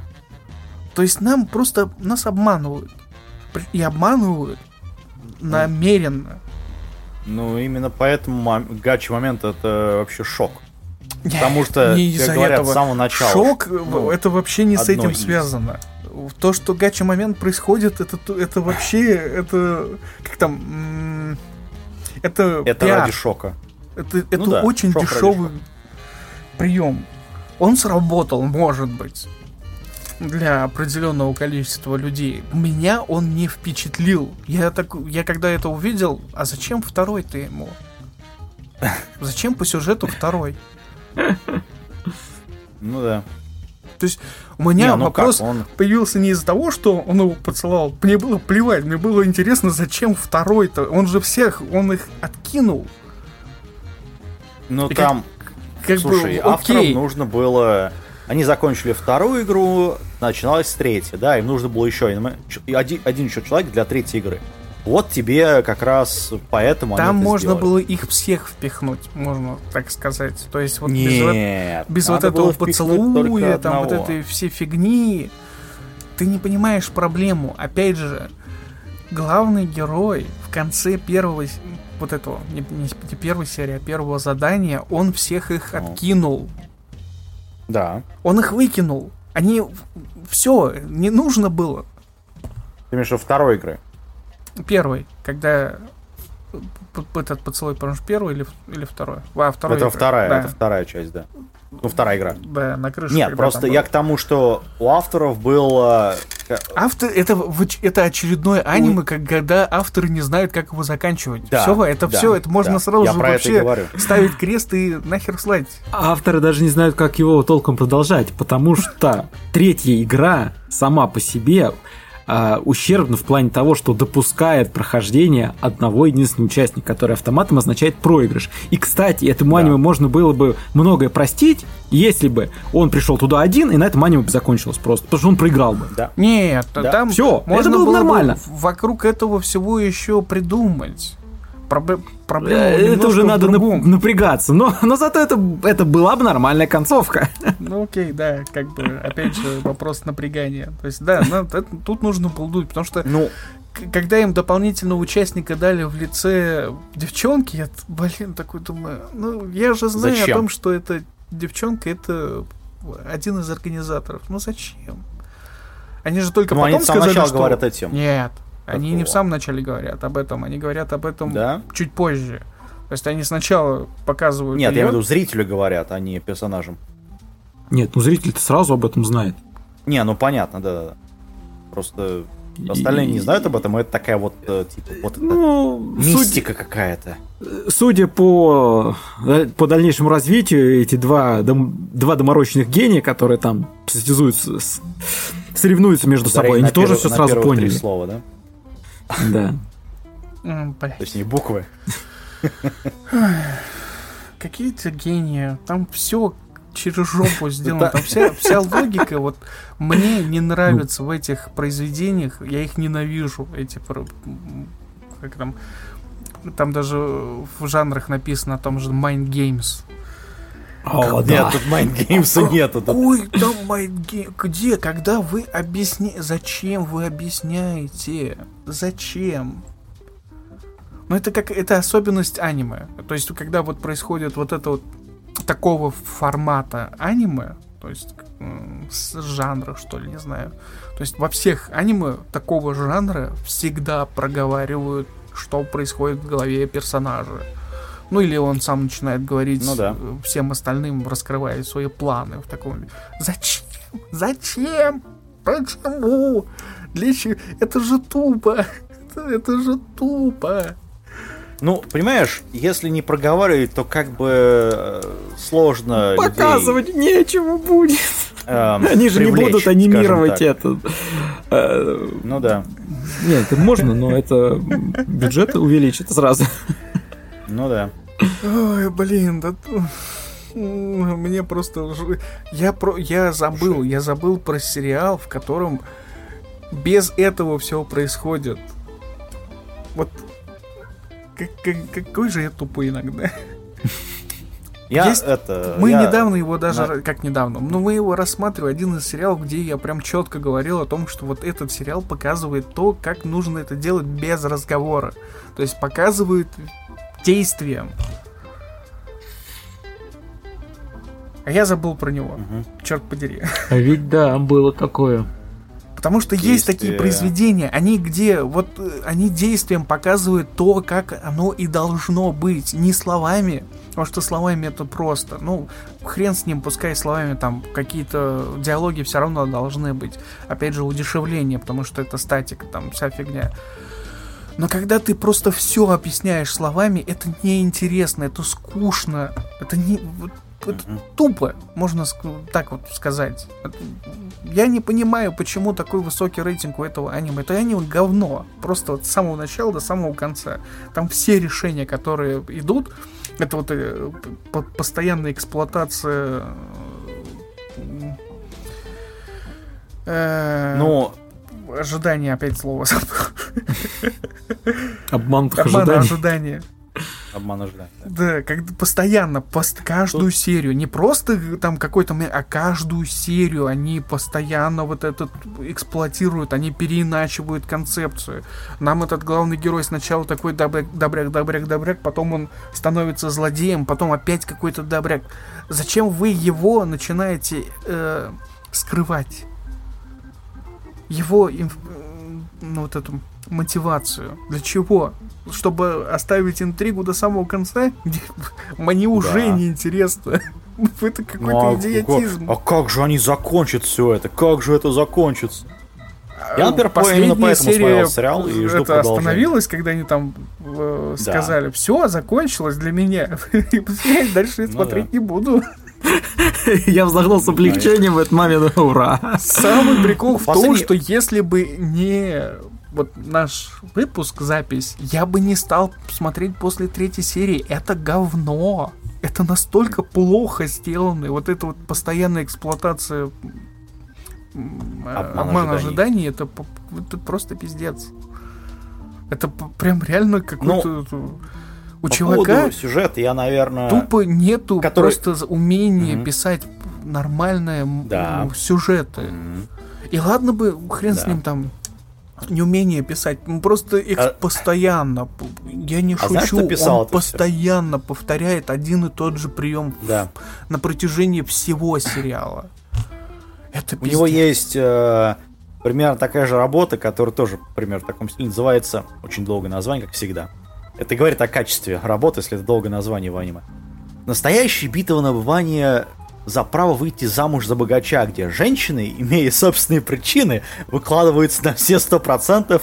То есть нам просто нас обманывают. И обманывают намеренно. Ну, именно поэтому гачи момент это вообще шок. Потому что, не как говорят, этого. с самого начала. Шок, ну, это вообще не с этим из. связано. То, что гачи момент происходит, это, это вообще, это, как там, это Это пиар. ради шока. Это, это ну да, очень дешевый прием. Он сработал, может быть для определенного количества людей. Меня он не впечатлил. Я так, я когда это увидел, а зачем второй ты ему? Зачем по сюжету второй? Ну да. То есть у меня не, ну вопрос как, он... появился не из-за того, что он его поцеловал. Мне было плевать, мне было интересно, зачем второй-то. Он же всех, он их откинул. Ну И там, как, как слушай, бы, авторам нужно было они закончили вторую игру, начиналась третья, да, им нужно было еще один, один еще человек для третьей игры. Вот тебе как раз поэтому Там можно сделали. было их всех впихнуть, можно так сказать. То есть вот Нет, без, без вот этого поцелуя, там вот этой все фигни, ты не понимаешь проблему. Опять же, главный герой в конце первого вот этого, не, не, не первой серии, а первого задания, он всех их откинул. Да. Он их выкинул. Они... Все, не нужно было. Ты имеешь в виду второй игры? Первый, когда этот поцелуй, потому что первый или, или второй? А, второй это игры. вторая, да. это вторая часть, да. Ну, вторая игра. Да, на крыше. Нет, просто я к тому, что у авторов было... Автор, это, это очередное аниме, когда авторы не знают, как его заканчивать. Да, все, это да, все, это можно да, сразу же вообще ставить крест и нахер слать. Авторы даже не знают, как его толком продолжать, потому что третья игра сама по себе а, ущербно в плане того, что допускает прохождение одного единственного участника, который автоматом означает проигрыш. И, кстати, этому да. аниме можно было бы многое простить, если бы он пришел туда один, и на этом аниме бы закончилось просто, потому что он проиграл бы. Да. Нет, да. там все, это было бы нормально. Бы вокруг этого всего еще придумать. Проб... Проблема это уже надо другом. напрягаться, но, но зато это, это была бы нормальная концовка. Ну окей, да, как бы, опять же, вопрос напрягания. То есть, да, ну, это, тут нужно было потому что ну, когда им дополнительного участника дали в лице девчонки, я, блин, такой думаю, ну, я же знаю зачем? о том, что эта девчонка, это один из организаторов. Ну, зачем? Они же только ну, потом они сказали, что... говорят этим. Нет, они не в самом начале говорят об этом, они говорят об этом да? чуть позже. То есть они сначала показывают. Нет, ее... я имею в виду, зрителю говорят, а не персонажам. Нет, ну зритель-то сразу об этом знает. Не, ну понятно, да. да. Просто остальные и... не знают об этом, и это такая вот, э, типа, вот ну, мистика судя... какая-то. Судя по, э, по дальнейшему развитию, эти два, дом... два доморощенных гения, которые там состязуются, соревнуются между собой, они тоже все сразу поняли. слова, да? Да. Точнее, буквы. Какие-то гении. Там все через жопу сделано. Там вся, вся логика, вот мне не нравится в этих произведениях, я их ненавижу, эти как там, там даже в жанрах написано о том же Mind Games. О, нет, тут Mind Games нету. Ой, там Games. Где? Когда вы объясняете... Зачем вы объясняете? Зачем? Ну, это как... Это особенность аниме. То есть, когда вот происходит вот это вот такого формата аниме, то есть с жанра, что ли, не знаю. То есть во всех аниме такого жанра всегда проговаривают, что происходит в голове персонажа. Ну или он сам начинает говорить ну, да. всем остальным, раскрывая свои планы в таком. Зачем? Зачем? Почему? Для чего? Это же тупо. Это, это же тупо. Ну, понимаешь, если не проговаривать, то как бы э, сложно. Показывать людей, нечего будет. Э, Они же привлечь, не будут анимировать это. Э, ну да. Нет, это можно, но это бюджет увеличит сразу. Ну да. Ой, блин, да мне просто я про я забыл, я забыл про сериал, в котором без этого все происходит. Вот как, как, какой же я тупой иногда. Я Есть... это. Мы я... недавно его даже, На... как недавно, но мы его рассматривали один из сериалов, где я прям четко говорил о том, что вот этот сериал показывает то, как нужно это делать без разговора. То есть показывает действием. А я забыл про него. Угу. Черт подери. А ведь да, было такое. Потому что Действие. есть такие произведения, они где вот э, они действием показывают то, как оно и должно быть, не словами. Потому что словами это просто. Ну, хрен с ним, пускай словами там какие-то диалоги все равно должны быть. Опять же, удешевление, потому что это статика, там вся фигня. Но когда ты просто все объясняешь словами, это неинтересно, это скучно, это не... Это mm-hmm. тупо, можно так вот сказать. Я не понимаю, почему такой высокий рейтинг у этого аниме. Это аниме говно. Просто вот с самого начала до самого конца. Там все решения, которые идут, это вот э, постоянная эксплуатация э, ну, ожидание, опять слово Обман ожидания. Обман ожидания. Да, как постоянно, пост каждую Тут... серию. Не просто там какой-то, а каждую серию они постоянно вот этот эксплуатируют, они переиначивают концепцию. Нам этот главный герой сначала такой добряк, добряк, добряк, добряк, потом он становится злодеем, потом опять какой-то добряк. Зачем вы его начинаете э, скрывать? Его ну, вот эту мотивацию. Для чего? Чтобы оставить интригу до самого конца? Мне уже да. не интересно. Это какой-то ну, а, идиотизм. А как же они закончат все это? Как же это закончится? Я, например, Последняя именно поэтому серия сериал и жду это остановилась, когда они там э, сказали, да. все, закончилось для меня. Дальше я ну смотреть да. не буду. Я вздохнул с облегчением в этот момент. Ура! Самый прикол в том, что если бы не вот наш выпуск, запись, я бы не стал смотреть после третьей серии. Это говно. Это настолько плохо сделано. Вот эта вот постоянная эксплуатация обман, обман ожиданий, это, это просто пиздец. Это прям реально какой-то... Ну, у по чувака сюжета я, наверное... Тупо нету который... просто умения mm-hmm. писать нормальные да. сюжеты. Mm-hmm. И ладно бы, хрен да. с ним там неумение писать, ну просто их а... постоянно, я не а шучу, знаешь, писал он постоянно все? повторяет один и тот же прием да. на протяжении всего сериала. Это У него есть э, примерно такая же работа, которая тоже, примерно в таком стиле называется, очень долгое название, как всегда. Это говорит о качестве работы, если это долгое название в аниме. Настоящая битва на выбывание за право выйти замуж за богача, где женщины, имея собственные причины, выкладываются на все сто процентов,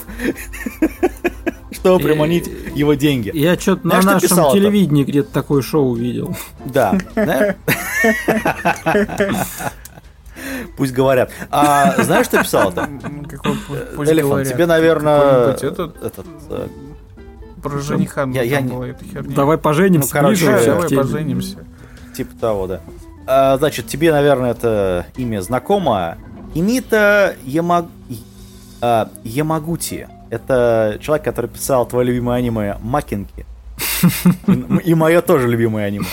чтобы приманить его деньги. Я что-то на нашем телевидении где-то такое шоу видел. Да. Пусть говорят. А знаешь, что писал-то? Телефон. Тебе, наверное, этот э, про жениха я, я не... эта херня. Давай поженимся. Ну, короче, ближе, давай поженимся. Типа того, да. А, значит, тебе, наверное, это имя знакомо. Имита Ямаг... а, Ямагути. Это человек, который писал твое любимое аниме Макинки. И мое тоже любимое аниме.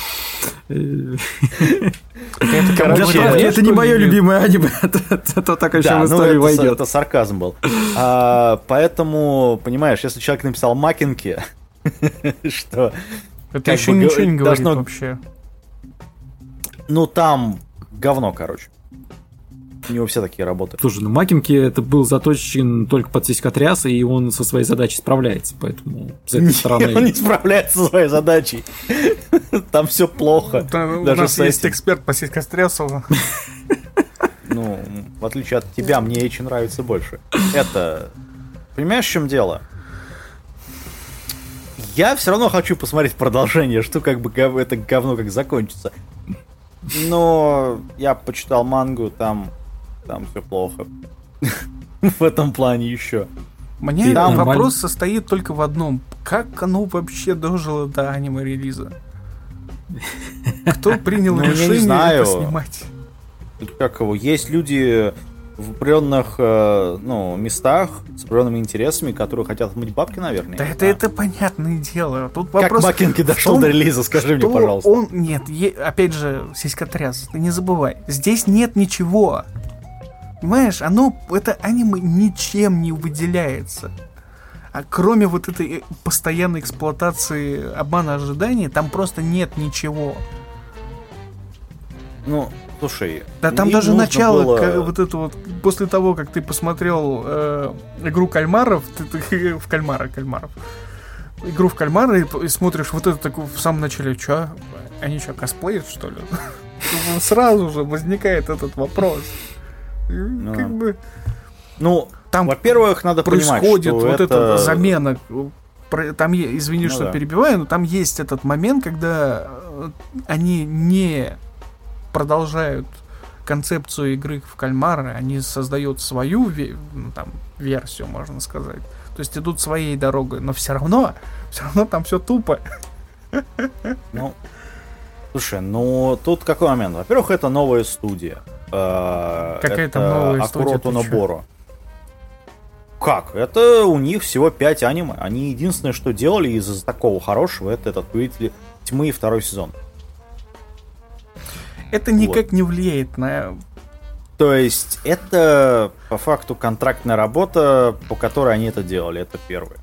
Это, не мое любимое аниме, это так еще в историю войдет. Это сарказм был. А, поэтому, понимаешь, если человек написал Макинки, что... Это еще ничего не говорит вообще. Ну, там говно, короче. У него все такие работы. Слушай, ну Макинки это был заточен только под сиськотряс, и он со своей задачей справляется, поэтому с этой стороны... Он не справляется со своей задачей. Там все плохо. У нас есть эксперт по сиськотрясу. Ну, в отличие от тебя, мне Эйчи нравится больше. Это... Понимаешь, в чем дело? Я все равно хочу посмотреть продолжение, что как бы это говно как закончится. Но я почитал мангу, там там все плохо. В этом плане еще. Мне там вопрос состоит только в одном. Как оно вообще дожило до аниме-релиза? Кто принял ну, решение это снимать? Как его? Есть люди в определенных э, ну, местах с определенными интересами, которые хотят отмыть бабки, наверное. Да это, это понятное дело. Тут как вопрос, Макинки дошел до релиза, скажи мне, пожалуйста. Он, нет, е, опять же, сиськотряс, ты не забывай. Здесь нет ничего. Понимаешь, оно, это аниме ничем не выделяется. А кроме вот этой э, постоянной эксплуатации обмана ожиданий, там просто нет ничего. Ну, слушай. Да там даже начало, было... как, вот это вот, после того, как ты посмотрел э, игру кальмаров, ты, ты, в кальмара, кальмаров, игру в кальмара и, и смотришь вот это такое в самом начале, что, они что, косплеят, что ли? Сразу же возникает этот вопрос. Ну, как бы... Ну, там, во-первых, надо происходит понимать, вот это... эта замена. Там, извини, ну, что да. перебиваю, но там есть этот момент, когда э, они не продолжают концепцию игры в кальмары, они создают свою ну, там, версию, можно сказать. То есть идут своей дорогой, но все равно, все равно там все тупо. Ну, слушай, ну тут какой момент? Во-первых, это новая студия. Э, Какая-то новая Акурото Ноборо. Как? Это у них всего 5 аниме. Они единственное, что делали из такого хорошего, это этот Повелитель Тьмы второй сезон. Это никак вот. не влияет на... То есть, это по факту контрактная работа, по которой они это делали. Это первое.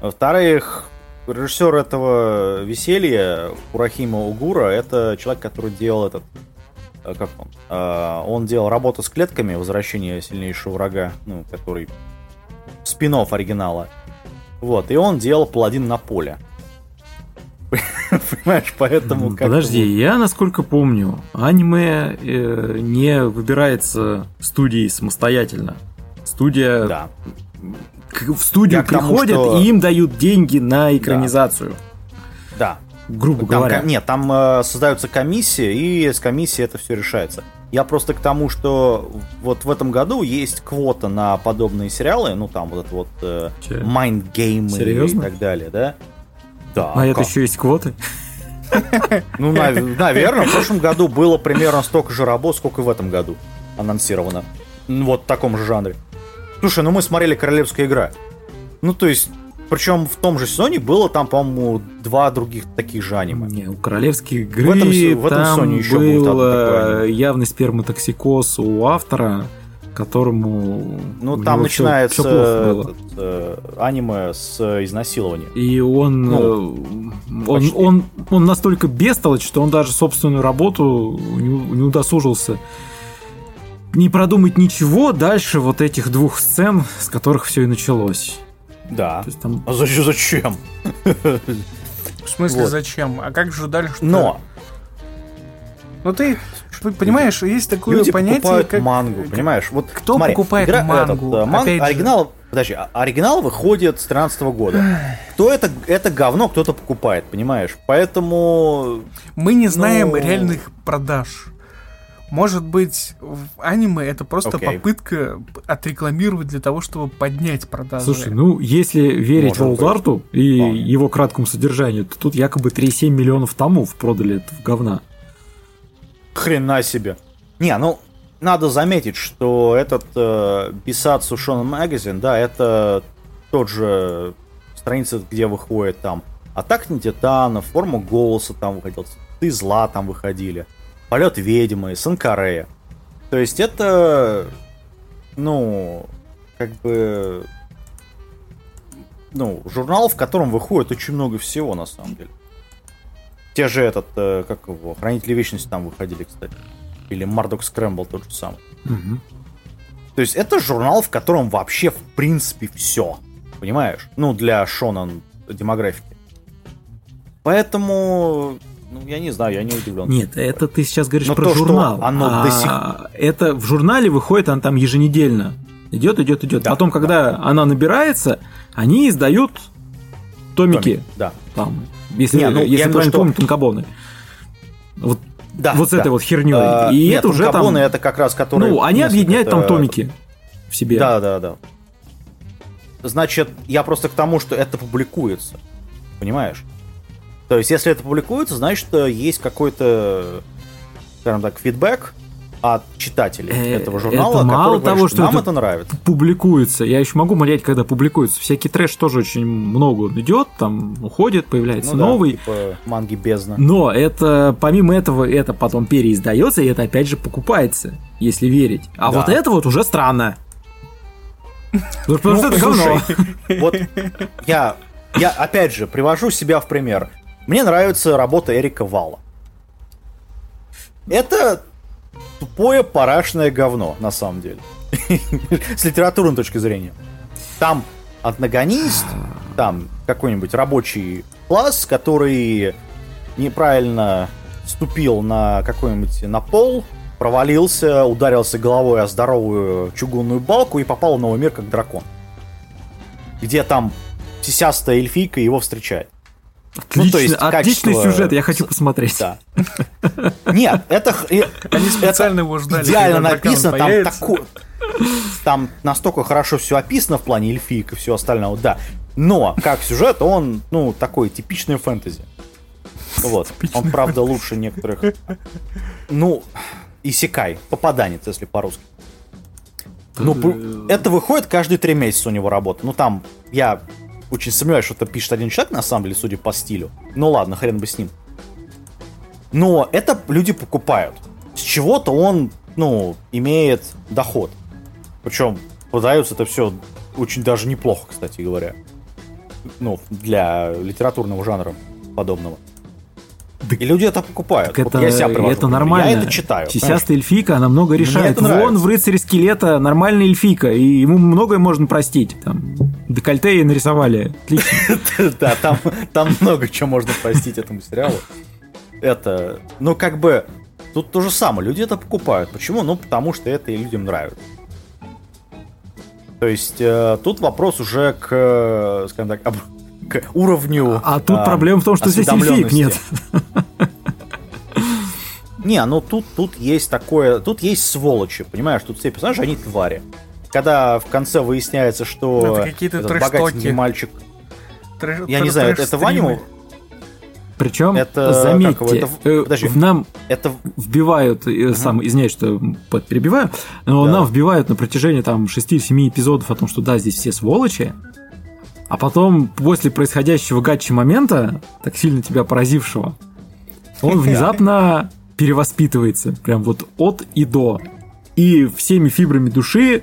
Во-вторых, режиссер этого веселья, Урахима Угура, это человек, который делал этот как он? Э, он делал работу с клетками, возвращение сильнейшего врага, ну, который спин оригинала. Вот, и он делал паладин на поле. Понимаешь, поэтому... Подожди, я, насколько помню, аниме э, не выбирается студией самостоятельно. Студия... Да. В студию приходят тому, что... и им дают деньги на экранизацию. Да. Грубо там, говоря. Нет, там э, создаются комиссии, и с комиссией это все решается. Я просто к тому, что вот в этом году есть квота на подобные сериалы, ну там вот это вот э, Mind Game и так далее, да? Да. А это еще есть квоты? Ну, наверное, в прошлом году было примерно столько же работ, сколько и в этом году анонсировано. Вот в таком же жанре. Слушай, ну мы смотрели «Королевская игра». Ну, то есть, причем в том же сезоне было там, по-моему, два других таких же аниме. Не, у королевской игры в этом, в этом там Sony еще был был явный сперматоксикоз у автора, которому... Ну, там начинается все, все этот, э, аниме с изнасилования. И он, ну, э, он, он, он настолько бестолочь, что он даже собственную работу не, не удосужился не продумать ничего дальше вот этих двух сцен, с которых все и началось. Да. То есть там... А зачем? В смысле вот. зачем? А как же дальше? Но. Ну ты понимаешь, есть такое Люди понятие, как мангу, понимаешь? Вот кто смотри, покупает игра, мангу? Этот, манг, оригинал, подожди, а, оригинал выходит с 13 года. Кто это это говно, кто-то покупает, понимаешь? Поэтому мы не знаем ну... реальных продаж. Может быть, в аниме это просто okay. попытка отрекламировать для того, чтобы поднять продажи. Слушай, ну если верить Волдарту и Вполне. его краткому содержанию, то тут якобы 3,7 миллионов томов продали это в говна. Хрена себе. Не, ну, надо заметить, что этот э, Bisatsu Shonen Magazine, да, это тот же страница, где выходит там Атак на Титанов, Форма Голоса там выходил, Ты Зла там выходили. Полет ведьмы, Санкарея. То есть это, ну, как бы, ну, журнал, в котором выходит очень много всего, на самом деле. Те же этот, э, как его, Хранители Вечности там выходили, кстати. Или Мардок Скрэмбл тот же самый. Угу. То есть это журнал, в котором вообще, в принципе, все. Понимаешь? Ну, для Шонан демографики. Поэтому ну, я не знаю, я не удивлен. Нет, это ты сейчас говоришь Но про то, журнал. оно а до сих... Это в журнале выходит, он там еженедельно. Идет, идет, идет. Да, Потом, когда да. она набирается, они издают томики. Томик, да. Там, если, не, ну, если правильно что... помню, танкобоны. Вот, да, вот с да. этой вот херней. А, И нет, это уже там... это как раз которые... Ну, они объединяют это... там томики в себе. Да, да, да. Значит, я просто к тому, что это публикуется. Понимаешь? То есть, если это публикуется, значит, есть какой-то, скажем так, фидбэк от читателей э, этого журнала, это мало того, говорит, что нам это, это нравится. Публикуется. Я еще могу молять, когда публикуется. Всякий трэш тоже очень много идет, там уходит, появляется ну, новый. Да, типа манги бездна. Но это, помимо этого, это потом переиздается, и это опять же покупается, если верить. А да. вот это вот уже странно. Ну, потому что это говно. Вот я, я опять же привожу себя в пример. Мне нравится работа Эрика Вала. Это тупое парашное говно, на самом деле. С литературной точки зрения. Там антагонист, там какой-нибудь рабочий класс, который неправильно ступил на какой-нибудь на пол, провалился, ударился головой о здоровую чугунную балку и попал в новый мир как дракон. Где там сисястая эльфийка его встречает. Отлично, ну, то есть, отличный качество... сюжет, я хочу посмотреть. Да. Нет, это, Они специально его ждали. Идеально написано, там такое... Там настолько хорошо все описано в плане эльфийк и все остальное, да. Но, как сюжет, он, ну, такой типичный фэнтези. Вот. Типичный он, правда, фэнтези. лучше некоторых. Ну, Исекай, попаданец, если по-русски. Ну, это выходит каждые три месяца у него работа. Ну, там, я очень сомневаюсь, что это пишет один человек, на самом деле, судя по стилю. Ну ладно, хрен бы с ним. Но это люди покупают. С чего-то он, ну, имеет доход. Причем продается это все очень даже неплохо, кстати говоря. Ну, для литературного жанра подобного. И люди это покупают. Так вот это, я себя это нормально. Я это читаю. Чистястая эльфийка, она много решает. Вон в рыцаре скелета нормальная эльфийка, и ему многое можно простить. Там декольте ей нарисовали. Отлично. Да, там, там много чего можно простить этому сериалу. Это, ну как бы, тут то же самое. Люди это покупают. Почему? Ну потому что это и людям нравится. То есть э, тут вопрос уже к, скажем так, к уровню А тут проблема в том, что здесь эльфиек нет. Не, ну тут, тут есть такое, тут есть сволочи, понимаешь, тут все персонажи, они твари. Когда в конце выясняется, что Это какие-то этот трэш-токи. богатенький мальчик, Трэш- я не знаю, это, это в аниме, Причем, Это как заметьте, его, это- э, подожди. в нам это вбивают, э, сам, извиняюсь, что перебиваю, но Да. нам вбивают на протяжении там 6-7 эпизодов о том, что да, здесь все сволочи, а потом после происходящего гатчи момента, так сильно тебя поразившего, он внезапно перевоспитывается, прям вот от и до. И всеми фибрами души э,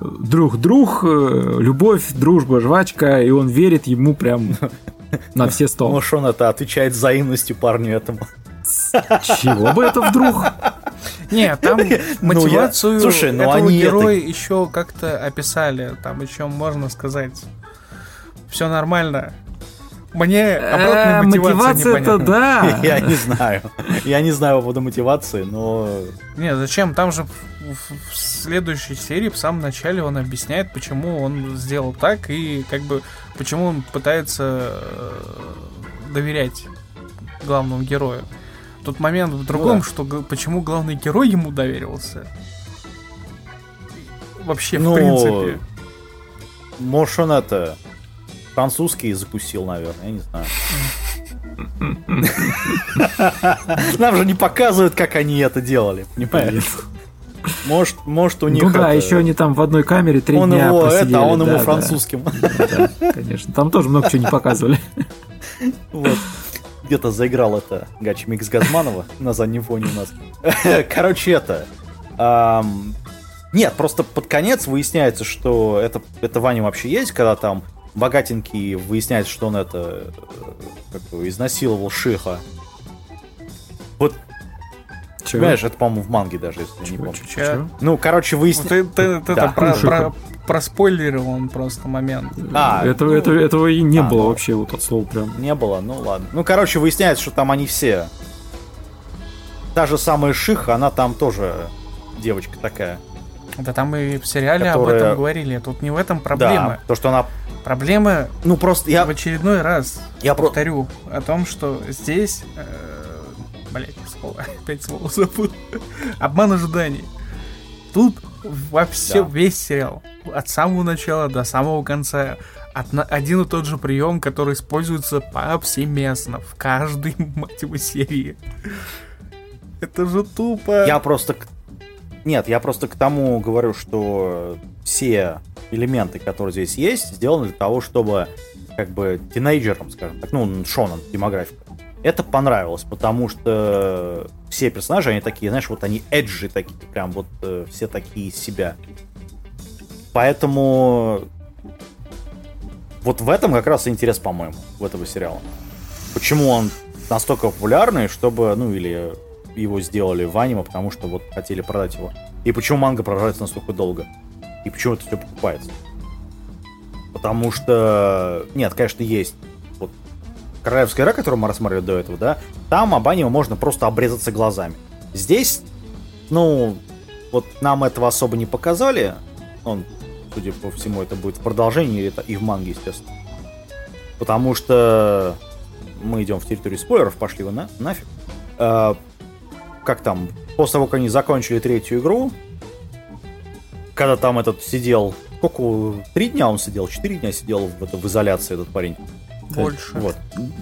друг-друг, э, любовь, дружба, жвачка, и он верит ему прям на все сто. Может, он это отвечает взаимностью парню этому. Чего бы это вдруг? Не, там Ну, я- мотивацию слушай, ну этого они это- героя еще как-то описали. Там еще можно сказать. Все нормально. Мне обратная Э, мотивация Мотивация-то непонятна. да. Я не знаю. Я не знаю по поводу мотивации, но... Не, зачем? Там же в, следующей серии, в самом начале, он объясняет, почему он сделал так и как бы почему он пытается э, доверять главному герою. Тут момент в другом, да. что почему главный герой ему доверился. Вообще, Ну, в принципе. Может, он это... Французский закусил, наверное, я не знаю. Нам же не показывают, как они это делали, понимаешь? Может, может у них Ну да, это- еще они там в одной камере три он дня его просидели. это, а он да, ему да. французским. Да, конечно. Там тоже много чего не показывали. Вот. Где-то заиграл это Гач Микс Газманова на заднем фоне у нас. Короче, это... Нет, просто под конец выясняется, что это, это Ваня вообще есть, когда там богатенький выясняется, что он это э, как его, изнасиловал Шиха. Вот, Чё? понимаешь, это, по-моему, в манге даже, если я не помню. Чё? Ну, короче, Вот выясняется... ты, ты- ты Да. это про, про- проспойлерил он просто момент. А, Этого, ну, этого, этого и не а, было ну. вообще вот от слова прям. Не было, ну ладно. Ну, короче, выясняется, что там они все. Та же самая Шиха, она там тоже девочка такая. Да там и в сериале об Которая- этом говорили. Тут не в этом проблема. Да, то, что она... Проблема Ну, просто я... в очередной раз Я про... повторю о том, что здесь... Э, блять, слово, опять слово забыл. Обман ожиданий. Тут во все, Да. весь сериал, от самого начала до самого конца, одна- один и тот же прием, который используется повсеместно в каждой, мать его, серии. Это же тупо. Я просто... Нет, я просто к тому говорю, что все элементы, которые здесь есть, сделаны для того, чтобы как бы тинейджерам, скажем так, ну, шонан, демографика, это понравилось, потому что все персонажи, они такие, знаешь, вот они эджи такие, прям вот э, все такие из себя. Поэтому вот в этом как раз и интерес, по-моему, в этого сериала. Почему он настолько популярный, чтобы, ну, или его сделали в аниме, потому что вот хотели продать его. И почему манга продолжается настолько долго? И почему это все покупается? Потому что, нет, конечно, есть вот Королевская игра, которую мы рассматривали до этого, да, там об аниме можно просто обрезаться глазами. Здесь, ну, вот нам этого особо не показали. Он, судя по всему, это будет в продолжении это- и в манге, естественно. Потому что мы идем в территорию спойлеров, пошли вы на, нафиг. Э, как там, после того, как они закончили третью игру, когда там этот сидел, сколько, три дня он сидел, четыре дня сидел в, это- в изоляции этот парень. Больше. Вот.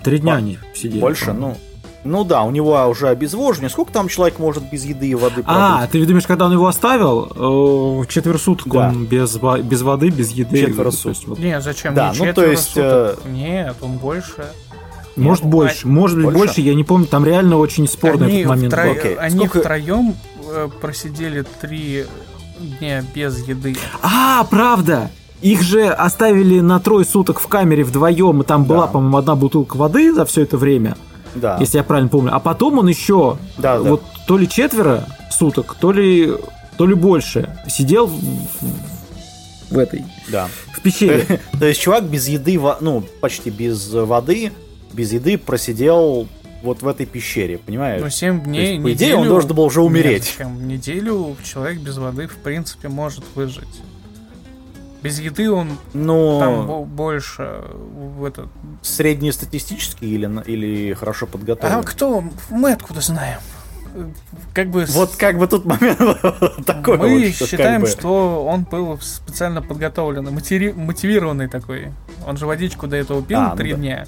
Три дня они сидели. Больше, ну, ну да, у него уже обезвоживание. Сколько там человек может без еды и воды А, пробыть? ты думаешь, когда он его оставил, э, четверо суток Да. он без, без воды, без еды. Четверо То есть вот Не, зачем? Да, Не ну, то есть, суток. Нет, он больше. Может Нет, больше, может быть больше? больше, я не помню, там реально очень спорный они этот момент втро- был. Окей. Они Сколько- втроем э, просидели три дня без еды. А, правда! Их же оставили на трое суток в камере вдвоем, и там была, Да. по-моему, одна бутылка воды за все это время, Да, если я правильно помню. А потом он еще да, да. вот то ли четверо суток, то ли, то ли больше сидел в, в этой, да. в пещере. То есть чувак без еды, ну, почти без воды, без еды просидел вот в этой пещере, понимаешь? Ну, 7 То дней, есть, по идее, он неделю- должен был уже умереть. Нет? Неделю человек без воды, в принципе, может выжить. Без еды он Но там больше в этот... Среднестатистический или, или хорошо подготовленный? А кто? Мы откуда знаем? Как бы... Вот как бы тут момент такой. Мы вот, считаем, как бы... что он был специально подготовленный, мотиви... мотивированный такой. Он же водичку до этого пил а, три ну да. дня.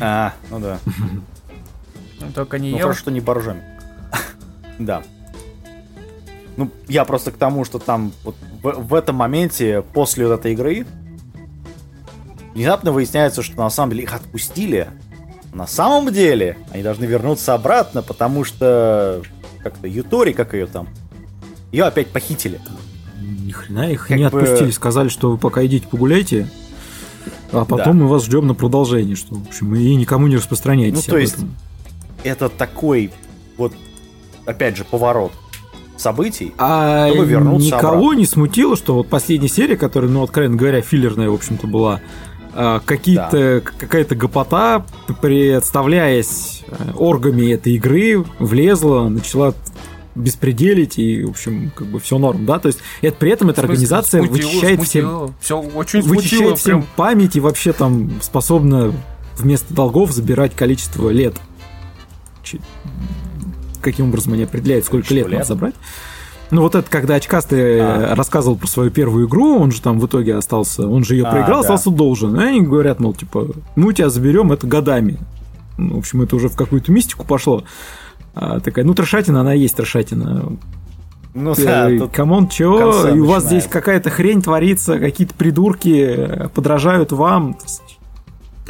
А, ну да. Только не ну, хорошо, что не боржами. да. Ну, я просто к тому, что там вот в, в этом моменте, после вот этой игры, внезапно выясняется, что на самом деле их отпустили. На самом деле они должны вернуться обратно, потому что как-то Ютори, как ее там, ее опять похитили. Ни хрена их как не бы... отпустили, сказали, что вы пока идите погуляйте, а потом да. мы вас ждем на продолжение, что, в общем, и никому не распространяйтесь. Ну, то есть, этом. это такой вот, опять же, поворот событий, а чтобы вернуться никого обратно. не смутило, что вот последняя серия, которая, ну, откровенно говоря, филлерная, в общем-то, была, а, какие-то, да. какая-то гопота, представляясь э, оргами этой игры, влезла, начала беспределить и, в общем, как бы все норм, да, то есть это при этом эта организация смутило, вычищает смутило. всем, все очень вычищает смутило, всем прям. память и вообще там способна вместо долгов забирать количество лет каким образом они определяют, сколько Что лет, лет надо забрать. Ну вот это, когда очкастый а. рассказывал про свою первую игру, он же там в итоге остался, он же ее а, проиграл, да. остался должен. И они говорят, мол, типа, мы тебя заберем, это годами. Ну, в общем, это уже в какую-то мистику пошло. А, такая, ну, трэшатина, она и есть трэшатина. Ну да, come on, чё? И у вас здесь какая-то хрень творится, какие-то придурки подражают вам.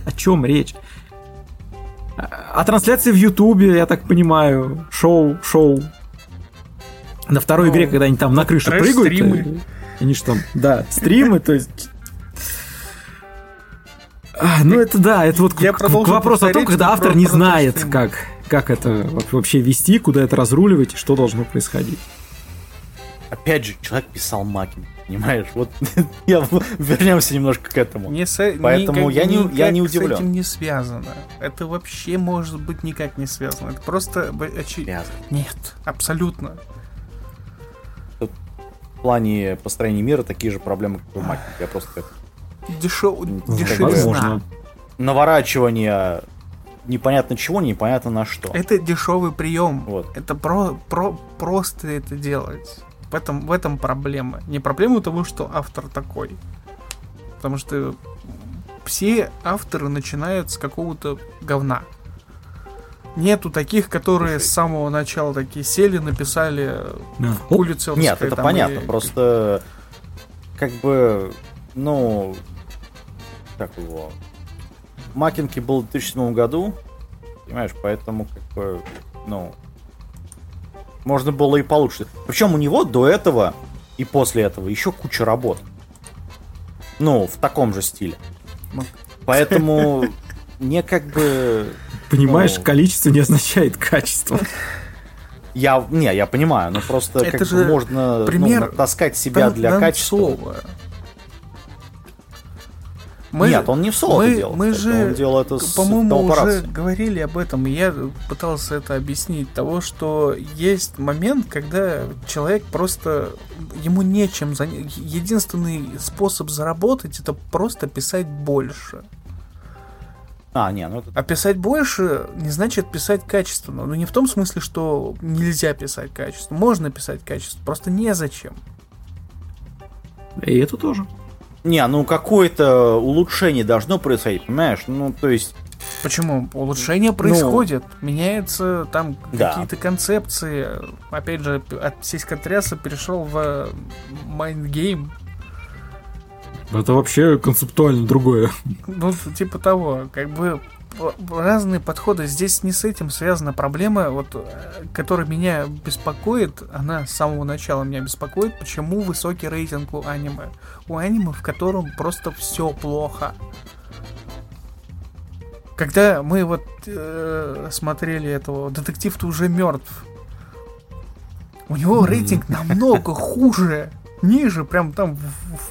О чем речь? А трансляции в Ютубе, я так понимаю, шоу, шоу. На второй ну, игре, когда они там на крышу прыгают. Стримы. Э, они же там, да, стримы, то есть. А, ну это да, это вот я к, к вопросу о том, когда автор не знает, как, как это вообще вести, куда это разруливать и что должно происходить. Опять же, человек писал маки понимаешь? Вот я вернемся немножко к этому. Не с, Поэтому никак, я не я не удивлен. с этим не связано. Это вообще может быть никак не связано. Это просто очевидно. Нет, абсолютно. В плане построения мира такие же проблемы, как у Маки. Я просто Дешев... дешевизна. Наворачивание непонятно чего, непонятно на что. Это дешевый прием. Вот. Это про, про, просто это делать. В этом, в этом проблема. Не проблема того, что автор такой. Потому что все авторы начинают с какого-то говна. Нету таких, которые с самого начала такие сели, написали да. улицу. Нет, это понятно. И... Просто как бы, ну, как его, Макинки был в 2007 году, понимаешь, поэтому как бы, ну, можно было и получше. Причем у него до этого и после этого еще куча работ. Ну, в таком же стиле. Ну. Поэтому мне как бы... Понимаешь, ну, количество не означает качество. Я, не, я понимаю, но просто это как же можно пример ну, таскать себя для качества. Мы, Нет, он не в соло мы, делал. Мы же, он делал это по-моему, уже говорили об этом, и я пытался это объяснить, того, что есть момент, когда человек просто, ему нечем занять. Единственный способ заработать, это просто писать больше. А, не, ну это... А писать больше не значит писать качественно. Ну, не в том смысле, что нельзя писать качественно. Можно писать качественно, просто незачем. И это тоже. Не, ну какое-то улучшение должно происходить, понимаешь? Ну, то есть... Почему? Улучшение происходит. Ну, Меняются там да. какие-то концепции. Опять же, от сиськотряса перешел в mind game. Это вообще концептуально другое. Ну, типа того. Как бы разные подходы. Здесь не с этим связана проблема, вот, э, которая меня беспокоит, она с самого начала меня беспокоит, почему высокий рейтинг у аниме. У аниме, в котором просто все плохо. Когда мы вот э, смотрели этого, детектив-то уже мертв. У него рейтинг намного хуже, ниже, прям там,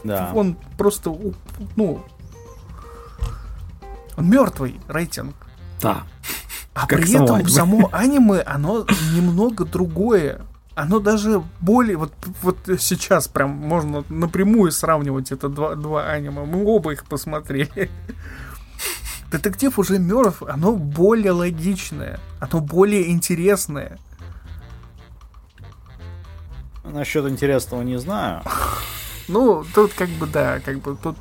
да. он просто, ну, мертвый рейтинг. Да. А как при этом само аниме, оно немного другое. оно даже более... Вот, вот сейчас прям можно напрямую сравнивать это два, два аниме. Мы оба их посмотрели. Детектив уже мертв, оно более логичное, оно более интересное. Насчет интересного не знаю. Ну, тут как бы, да, как бы тут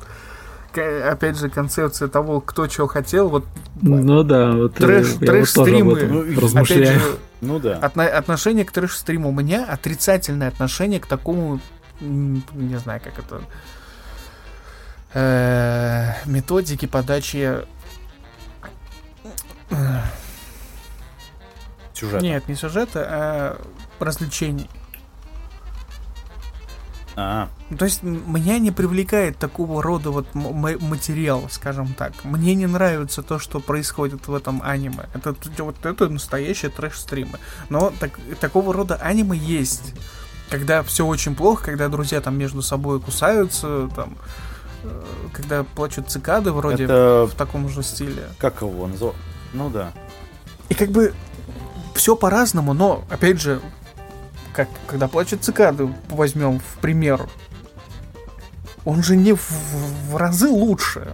опять же, концепция того, кто чего хотел, вот... Ну да, вот трэш, трэш-стримы, вот размышляю. Же, ну да. Отно- отношение к трэш-стриму у меня отрицательное отношение к такому, не знаю, как это... Э, методики подачи сюжета. Нет, не сюжета, а развлечений. А. То есть меня не привлекает такого рода вот материал, скажем так. Мне не нравится то, что происходит в этом аниме. Это вот это настоящие трэш-стримы. Но так, такого рода аниме есть. Когда все очень плохо, когда друзья там между собой кусаются, там, э, когда плачут цикады вроде это... в таком же стиле. Как его? Ну да. И как бы все по-разному, но опять же как когда плачут цикады, возьмем в пример, он же не в, в разы лучше.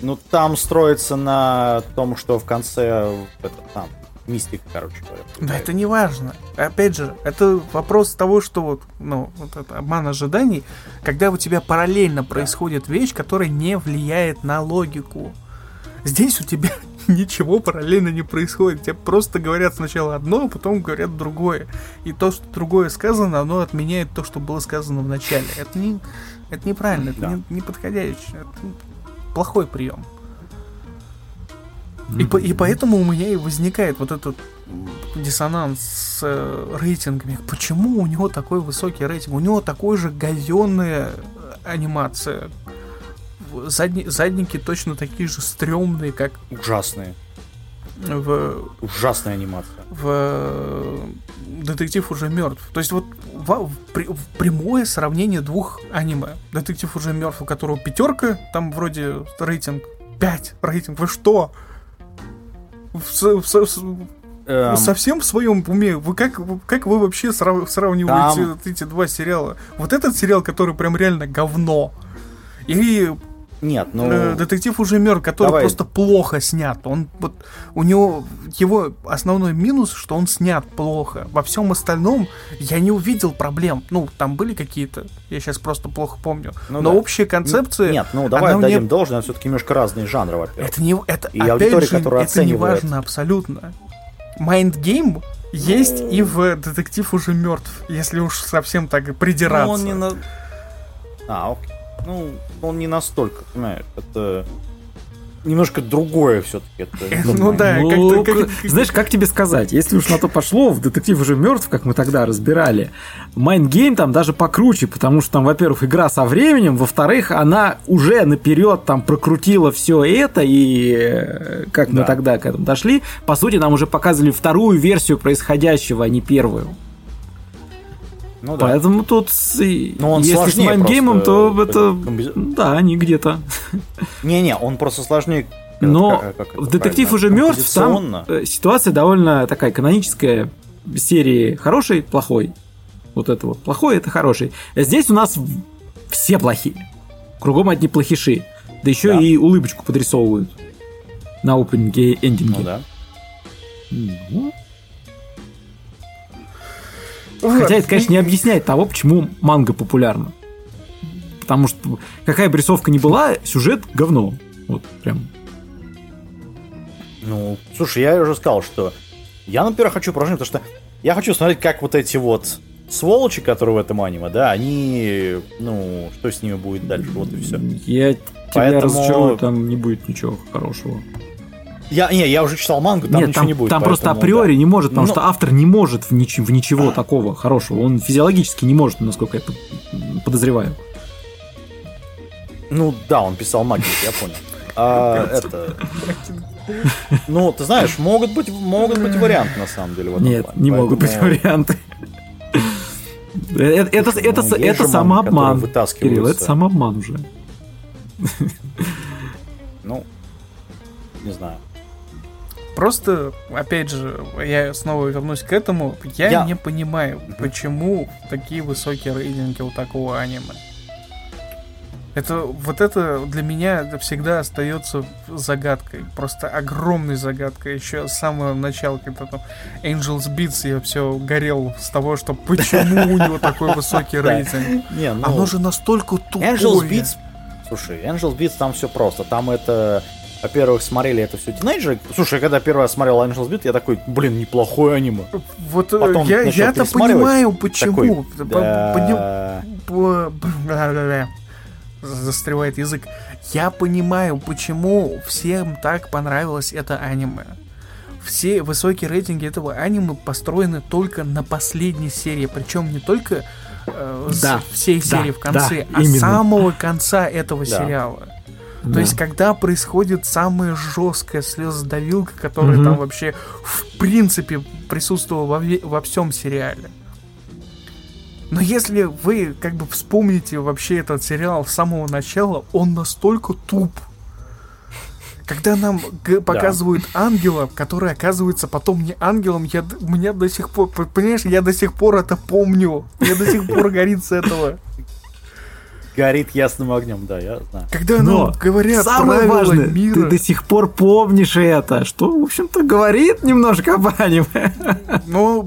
Ну, там строится на том, что в конце это, там, мистика, короче говоря. Да это не важно. Опять же, это вопрос того, что вот, ну, вот это обман ожиданий, когда у тебя параллельно происходит вещь, которая не влияет на логику. Здесь у тебя ничего параллельно не происходит. Тебе просто говорят сначала одно, а потом говорят другое. И то, что другое сказано, оно отменяет то, что было сказано в начале. Это не, это неправильно, это не, не подходящее. Это плохой прием. И, по, и поэтому у меня и возникает вот этот диссонанс с э, рейтингами. Почему у него такой высокий рейтинг? У него такой же говенная анимация, задни, задники точно такие же стрёмные, как... Ужасные. В... Ужасная анимация. В Детектив уже мертв. То есть вот в, в, при, в прямое сравнение двух аниме. Детектив уже мертв, у которого пятерка, там вроде рейтинг 5 рейтинг. Вы что? В, в, в, эм... совсем в своем уме? Вы как, как вы вообще срав, сравниваете там... эти два сериала? Вот этот сериал, который прям реально говно. Или нет, ну... Э, детектив уже мертв, который Давай. просто плохо снят. Он вот у него его основной минус, что он снят плохо. Во всем остальном я не увидел проблем. Ну, там были какие-то, я сейчас просто плохо помню. Ну, Но да. общая концепция. Нет, ну давай отдадим мне... должное, все-таки немножко разные жанры, во-первых. Это не это и опять же, которая это не важно абсолютно. Game есть ну... и в детектив уже мертв, если уж совсем так придираться. Ну, он не на. А, окей ну, он не настолько, понимаешь, это немножко другое все-таки. Это, ну да, ну, как, как... знаешь, как тебе сказать, если уж на то пошло, в детектив уже мертв, как мы тогда разбирали, Mind game там даже покруче, потому что там, во-первых, игра со временем, во-вторых, она уже наперед там прокрутила все это, и э, как да. мы тогда к этому дошли, по сути, нам уже показывали вторую версию происходящего, а не первую. Ну, да. Поэтому тут, Но он если с майнгеймом, то это, да, они где-то. Не-не, он просто сложнее но как, как в детектив уже мертв, там э, ситуация довольно такая каноническая серии хороший, плохой. Вот это вот. Плохой это хороший. А здесь у нас все плохие. Кругом одни плохиши. Да еще да. и улыбочку подрисовывают на опенинге и эндинге. Ну да. Ну, Хотя это, конечно, не объясняет того, почему манга популярна. Потому что какая бы рисовка ни была, сюжет говно. Вот прям. Ну, слушай, я уже сказал, что я, например, хочу продолжить, потому что я хочу смотреть, как вот эти вот сволочи, которые в этом аниме, да, они, ну, что с ними будет дальше, вот и все. Я тебя Поэтому... разочарую, там не будет ничего хорошего. Я, не, я уже читал мангу, там Нет, ничего там, не будет. Там просто априори да. не может, потому Но... что автор не может в, нич- в ничего а. такого хорошего. Он физиологически не может, насколько я подозреваю. Ну да, он писал магию, я понял. А, это... Ну, ты знаешь, могут быть, могут быть варианты, на самом деле. В Нет, плане. не Поэтому... могут быть варианты. Это, это, это, ну, это самообман. Кирилл, это самообман уже. Ну, не знаю. Просто, опять же, я снова вернусь к этому. Я, я... не понимаю, почему такие высокие рейтинги у такого аниме. Это вот это для меня всегда остается загадкой. Просто огромной загадкой. Еще с самого начала, когда там Angels Beats, я все горел с того, что почему у него такой высокий рейтинг. Ну... Оно же настолько тупое. Angels Beats, слушай, Angels Beats там все просто. Там это во-первых, смотрели это все тинейджеры. Слушай, когда первый раз смотрел Angels Beat, я такой, блин, неплохое аниме. Вот э, Потом я, я-то понимаю, почему. Такой, да... Застревает язык. Я понимаю, почему всем так понравилось это аниме. Все высокие рейтинги этого аниме построены только на последней серии. Причем не только э, да, с всей да, серии в конце, да, а именно. самого конца этого да. сериала. Да. То есть, когда происходит самая жесткая слезодавилка, которая угу. там вообще в принципе присутствовала во, во всем сериале. Но если вы как бы вспомните вообще этот сериал с самого начала, он настолько туп. Когда нам показывают да. ангела, который оказывается потом не ангелом, я, у меня до сих пор, понимаешь, я до сих пор это помню. Я до сих пор горит с этого горит ясным огнем, да, я знаю. Когда Но нам говорят самое важное, мира... ты до сих пор помнишь это, что, в общем-то, говорит немножко об аниме. Ну,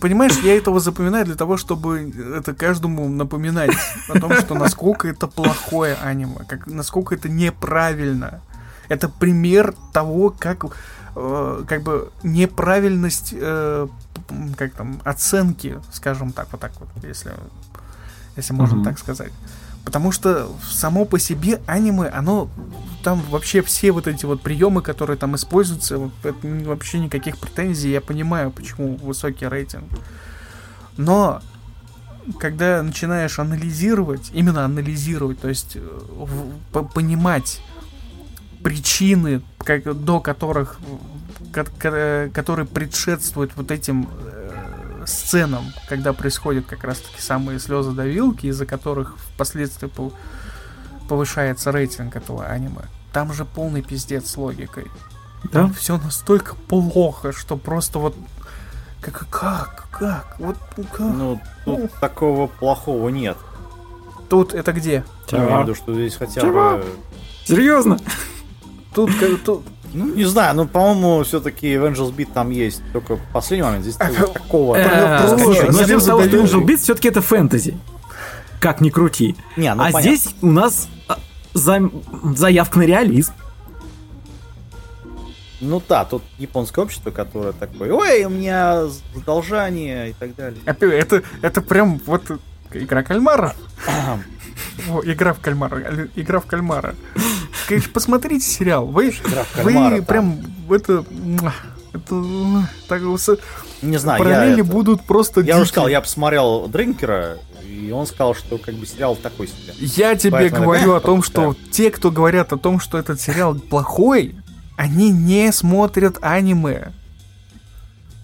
понимаешь, я этого запоминаю для того, чтобы это каждому напоминать о том, что насколько это плохое аниме, как, насколько это неправильно. Это пример того, как э, как бы неправильность э, как там оценки, скажем так, вот так вот, если если можно mm-hmm. так сказать. Потому что само по себе аниме, оно там вообще все вот эти вот приемы, которые там используются, это вообще никаких претензий. Я понимаю, почему высокий рейтинг. Но когда начинаешь анализировать, именно анализировать, то есть э, понимать причины, как, до которых, которые предшествуют вот этим сценам, когда происходят как раз-таки самые слезы давилки, из-за которых впоследствии повышается рейтинг этого аниме. Там же полный пиздец с логикой. Да? Там все настолько плохо, что просто вот как как как вот ну, как? Ну тут ну. такого плохого нет. Тут это где? Я имею в виду, что здесь хотя Чего? бы. Серьезно? Тут, тут ну, не знаю, ну, по-моему, все-таки в Angels Beat там есть только последний момент. Здесь такого... Но дело в том, что Angel Beat все-таки это фэнтези. Как ни крути. Не, ну, а здесь у нас а, заявка на реализм. Ну да, тут японское общество, которое такое, ой, у меня задолжание и так далее. Это, это прям вот игра кальмара. О, игра в кальмара. Игра в кальмара. Посмотрите сериал. Вы, вы прям это, это так, не знаю, параллели я будут просто. Я уже сказал, я посмотрел Дринкера, и он сказал, что как бы сериал такой себе. Я тебе Поэтому говорю о том, что те, кто говорят о том, что этот сериал плохой, они не смотрят аниме.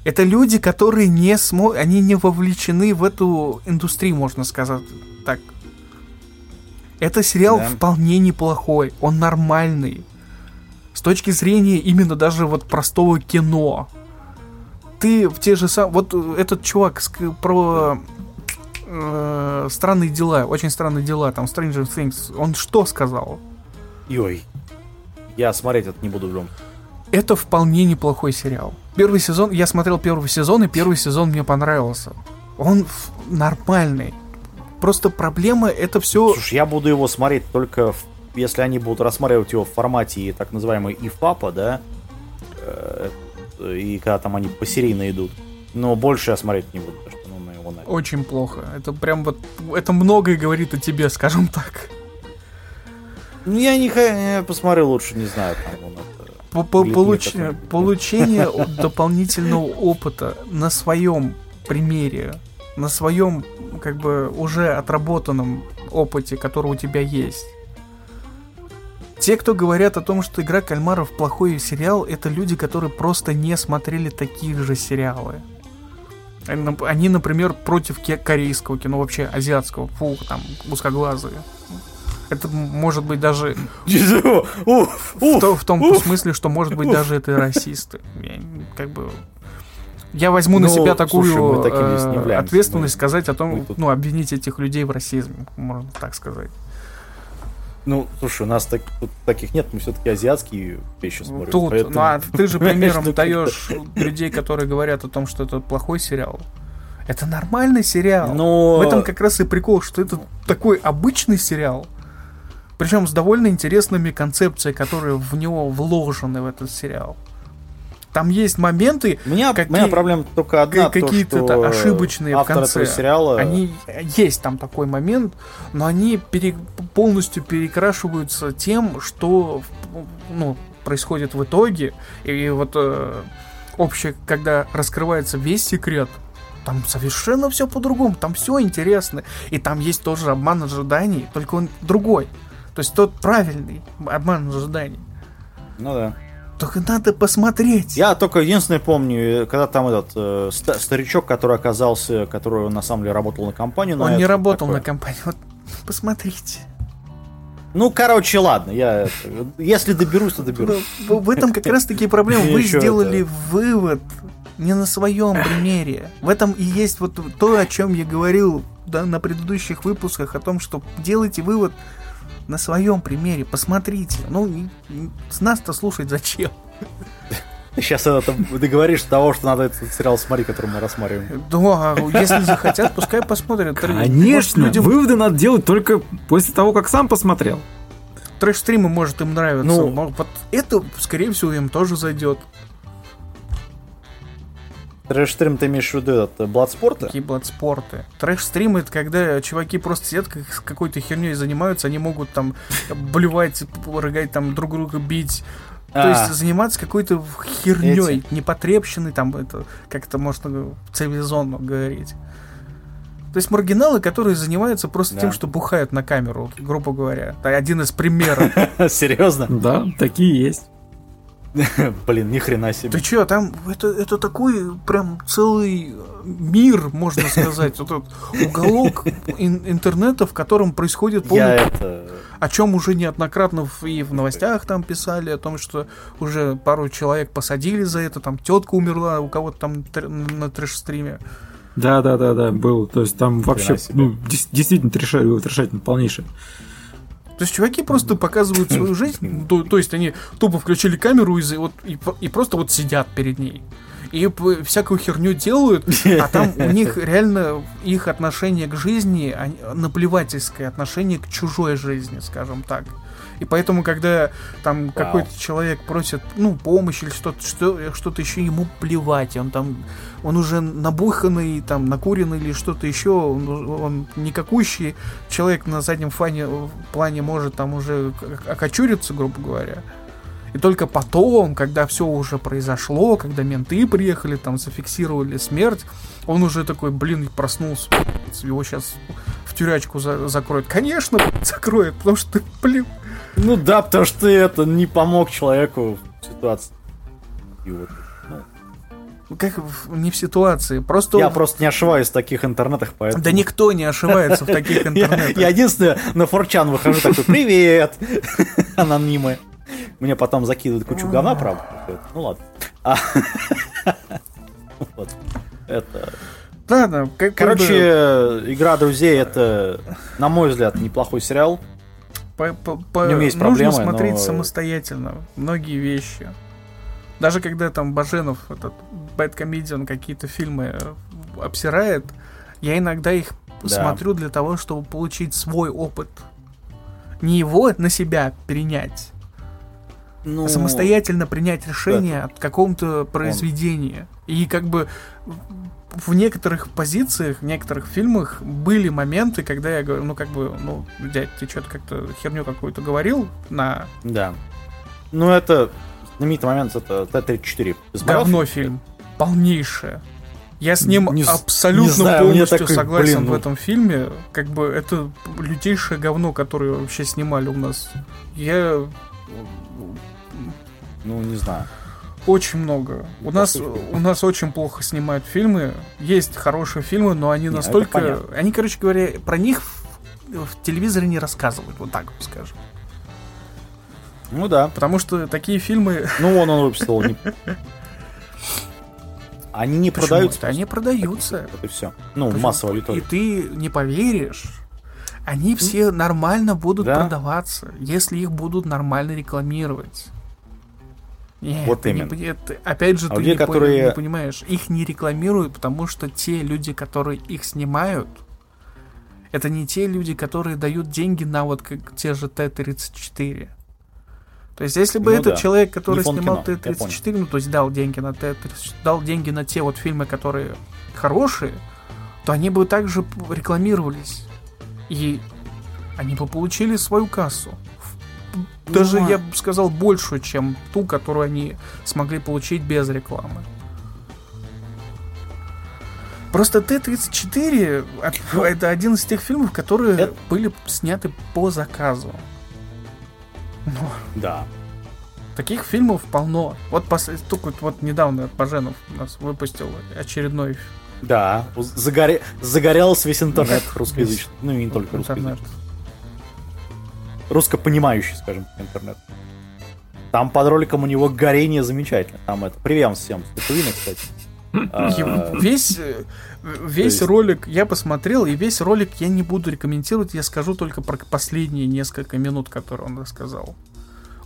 Это люди, которые не смотрят, они не вовлечены в эту индустрию, можно сказать. Это сериал да. вполне неплохой, он нормальный. С точки зрения именно даже вот простого кино. Ты в те же самые... Вот этот чувак про э, странные дела, очень странные дела, там Stranger Things, он что сказал? Ой, я смотреть это не буду любом. Это вполне неплохой сериал. Первый сезон, я смотрел первый сезон, и первый сезон мне понравился. Он нормальный. Просто проблема это все... Слушай, я буду его смотреть только в, если они будут рассматривать его в формате так называемой ИФАПа, да, э, и когда там они посерийно идут. Но больше я смотреть не буду, потому что ну, на его нафиг. Очень плохо. Это прям вот... Это многое говорит о тебе, скажем так. Ну, я не я посмотрю лучше, не знаю, там он по -по Получ... Получение дополнительного опыта на своем примере, на своем как бы уже отработанном опыте, который у тебя есть. Те, кто говорят о том, что игра кальмаров плохой сериал, это люди, которые просто не смотрели такие же сериалы. Они, например, против корейского кино, вообще азиатского, фу, там, узкоглазые. Это может быть даже в, то, в том смысле, что может быть даже это расисты. Я, как бы я возьму ну, на себя такую слушай, э, ответственность мы, сказать о том, тут... ну, обвинить этих людей в расизме, можно так сказать. Ну, слушай, у нас так, тут таких нет, мы все-таки азиатские вещи смотрим. Тут, поэтому... ну а ты же примером даешь людей, которые говорят о том, что это плохой сериал. Это нормальный сериал. Но... В этом как раз и прикол, что это такой обычный сериал. Причем с довольно интересными концепциями, которые в него вложены в этот сериал. Там есть моменты. У меня, какие, у меня проблема только одна. Какие-то то, ошибочные в конце. сериала. Они есть там такой момент, но они пере, полностью перекрашиваются тем, что ну, происходит в итоге. И вот э, общее, когда раскрывается весь секрет, там совершенно все по-другому, там все интересно. И там есть тоже обман ожиданий, только он другой. То есть тот правильный обман ожиданий. Ну да. Только надо посмотреть. Я только единственное помню, когда там этот э, старичок, который оказался, который на самом деле работал на компанию. Он не работал такое. на компанию. Вот посмотрите. Ну, короче, ладно, я если доберусь, то доберусь. Ну, в этом как раз таки проблема. Вы сделали вывод не на своем примере. В этом и есть вот то, о чем я говорил да, на предыдущих выпусках, о том, что делайте вывод на своем примере, посмотрите. Ну, с нас-то слушать зачем? Сейчас это, договоришь того, что надо этот сериал смотреть, который мы рассматриваем. Да, если захотят, пускай посмотрят. Конечно, людям... выводы надо делать только после того, как сам посмотрел. Трэш-стримы, может, им нравятся. Ну, вот это, скорее всего, им тоже зайдет. Трэш-стрим ты имеешь в виду этот Бладспорты? Какие Бладспорты? Трэш-стрим это когда чуваки просто сидят как, какой-то херней занимаются, они могут там блювать, рыгать, там друг друга бить. А, То есть заниматься какой-то херней, эти. непотребщиной, там это как-то можно цивилизованно говорить. То есть маргиналы, которые занимаются просто да. тем, что бухают на камеру, грубо говоря. Это один из примеров. Серьезно? Да, такие есть. Блин, ни хрена себе. Ты чё, там это, это такой прям целый мир, можно сказать, вот этот уголок интернета, в котором происходит полный... Я это... О чем уже неоднократно и в новостях там писали, о том, что уже пару человек посадили за это, там тетка умерла у кого-то там на трэш-стриме. Да, да, да, да, был. То есть там вообще, ну, действительно трешательно полнейшее. То есть чуваки просто показывают свою жизнь, то, то есть они тупо включили камеру и, вот, и, и просто вот сидят перед ней. И всякую херню делают, а там у них реально их отношение к жизни, наплевательское отношение к чужой жизни, скажем так. И поэтому, когда там какой-то человек просит, ну, помощь или что-то, что, что-то еще ему плевать, он там, он уже набуханный, там, накуренный или что-то еще, он, он никакущий человек на заднем фане, плане может там уже окочуриться, грубо говоря. И только потом, когда все уже произошло, когда менты приехали, там зафиксировали смерть, он уже такой, блин, проснулся, его сейчас в тюрячку за закроют. Конечно, закроют, потому что, блин, ну да, потому что это не помог человеку в ситуации. И вот, ну. Как не в ситуации, просто... Я просто не ошибаюсь в таких интернетах, поэтому... Да никто не ошибается в таких интернетах. Я единственное на форчан выхожу такой, привет, анонимы. Мне потом закидывают кучу говна, правда. Ну ладно. А, вот. Это... Ладно, как Короче, «Игра друзей» — это, на мой взгляд, неплохой сериал. По, по, по, в нем есть нужно проблемы, смотреть но... самостоятельно многие вещи. Даже когда там Баженов, этот Bad Comedian, какие-то фильмы э, обсирает, я иногда их да. смотрю для того, чтобы получить свой опыт. Не его на себя перенять, ну, а самостоятельно принять решение да. от каком-то произведения. Он. И как бы в некоторых позициях, в некоторых фильмах были моменты, когда я говорю, ну как бы, ну, дядь, ты что-то как-то херню какую-то говорил на... Да. Ну это, знаменитый момент, это Т-34. Говно фильм. Полнейшее. Я с ним не, абсолютно не знаю, полностью такой, согласен блин, ну... в этом фильме. Как бы это лютейшее говно, которое вообще снимали у нас. Я... Ну, не знаю. Очень много. У нас, у нас очень плохо снимают фильмы. Есть хорошие фильмы, но они настолько... Они, короче говоря, про них в телевизоре не рассказывают, вот так вот скажем. Ну да. Потому что такие фильмы... Ну, он он выпустил. Не... Они не Почему продаются. это? Они продаются. И все. Ну, Почему? массовая И аудитория. ты не поверишь, они все нормально будут Да. продаваться, если их будут нормально рекламировать. Нет, Вот не именно. пони- это- опять же, А ты люди, не, которые- не понимаешь, их не рекламируют, потому что те люди, которые их снимают, это не те люди, которые дают деньги на вот как те же Т-34. То есть, если бы Ну этот да. человек, который Не снимал кино, я Т-34, ну, то есть дал деньги на Т-34, дал деньги на те вот фильмы, которые хорошие, то они бы также рекламировались. И они бы получили свою кассу. Даже, Ну, я бы сказал, большую, чем ту, которую они смогли получить без рекламы. Просто Т-34 от- это один из тех фильмов, которые Это- были сняты по заказу. Но Да. Таких фильмов полно. Вот пос... только вот- недавно Баженов у нас выпустил очередной Да. Загоре... Загорелся весь интернет как русскоязычный. Ну, и не только русскоязычный. Русскопонимающий, скажем, интернет. Там под роликом у него горение замечательно. Там это. Привет всем. Статуина, кстати. А, Весь, э, весь ролик я посмотрел, и весь ролик я не буду рекомментировать, я скажу только про последние несколько минут, которые он рассказал.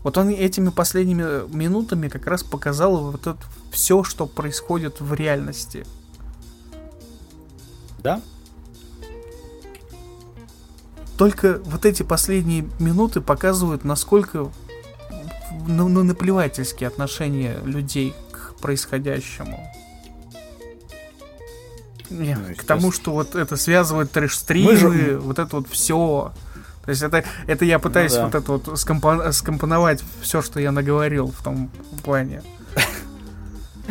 Вот он этими последними минутами как раз показал вот это все, что происходит в реальности. Да? Только вот эти последние минуты показывают, насколько ну, ну, наплевательские отношения людей к происходящему. Не, Ну, к тому, что вот это связывает трэш-стримы, Мы же- вот это вот все. То есть это, это я пытаюсь Ну да. вот это вот скомпо- скомпоновать все, что я наговорил в том плане.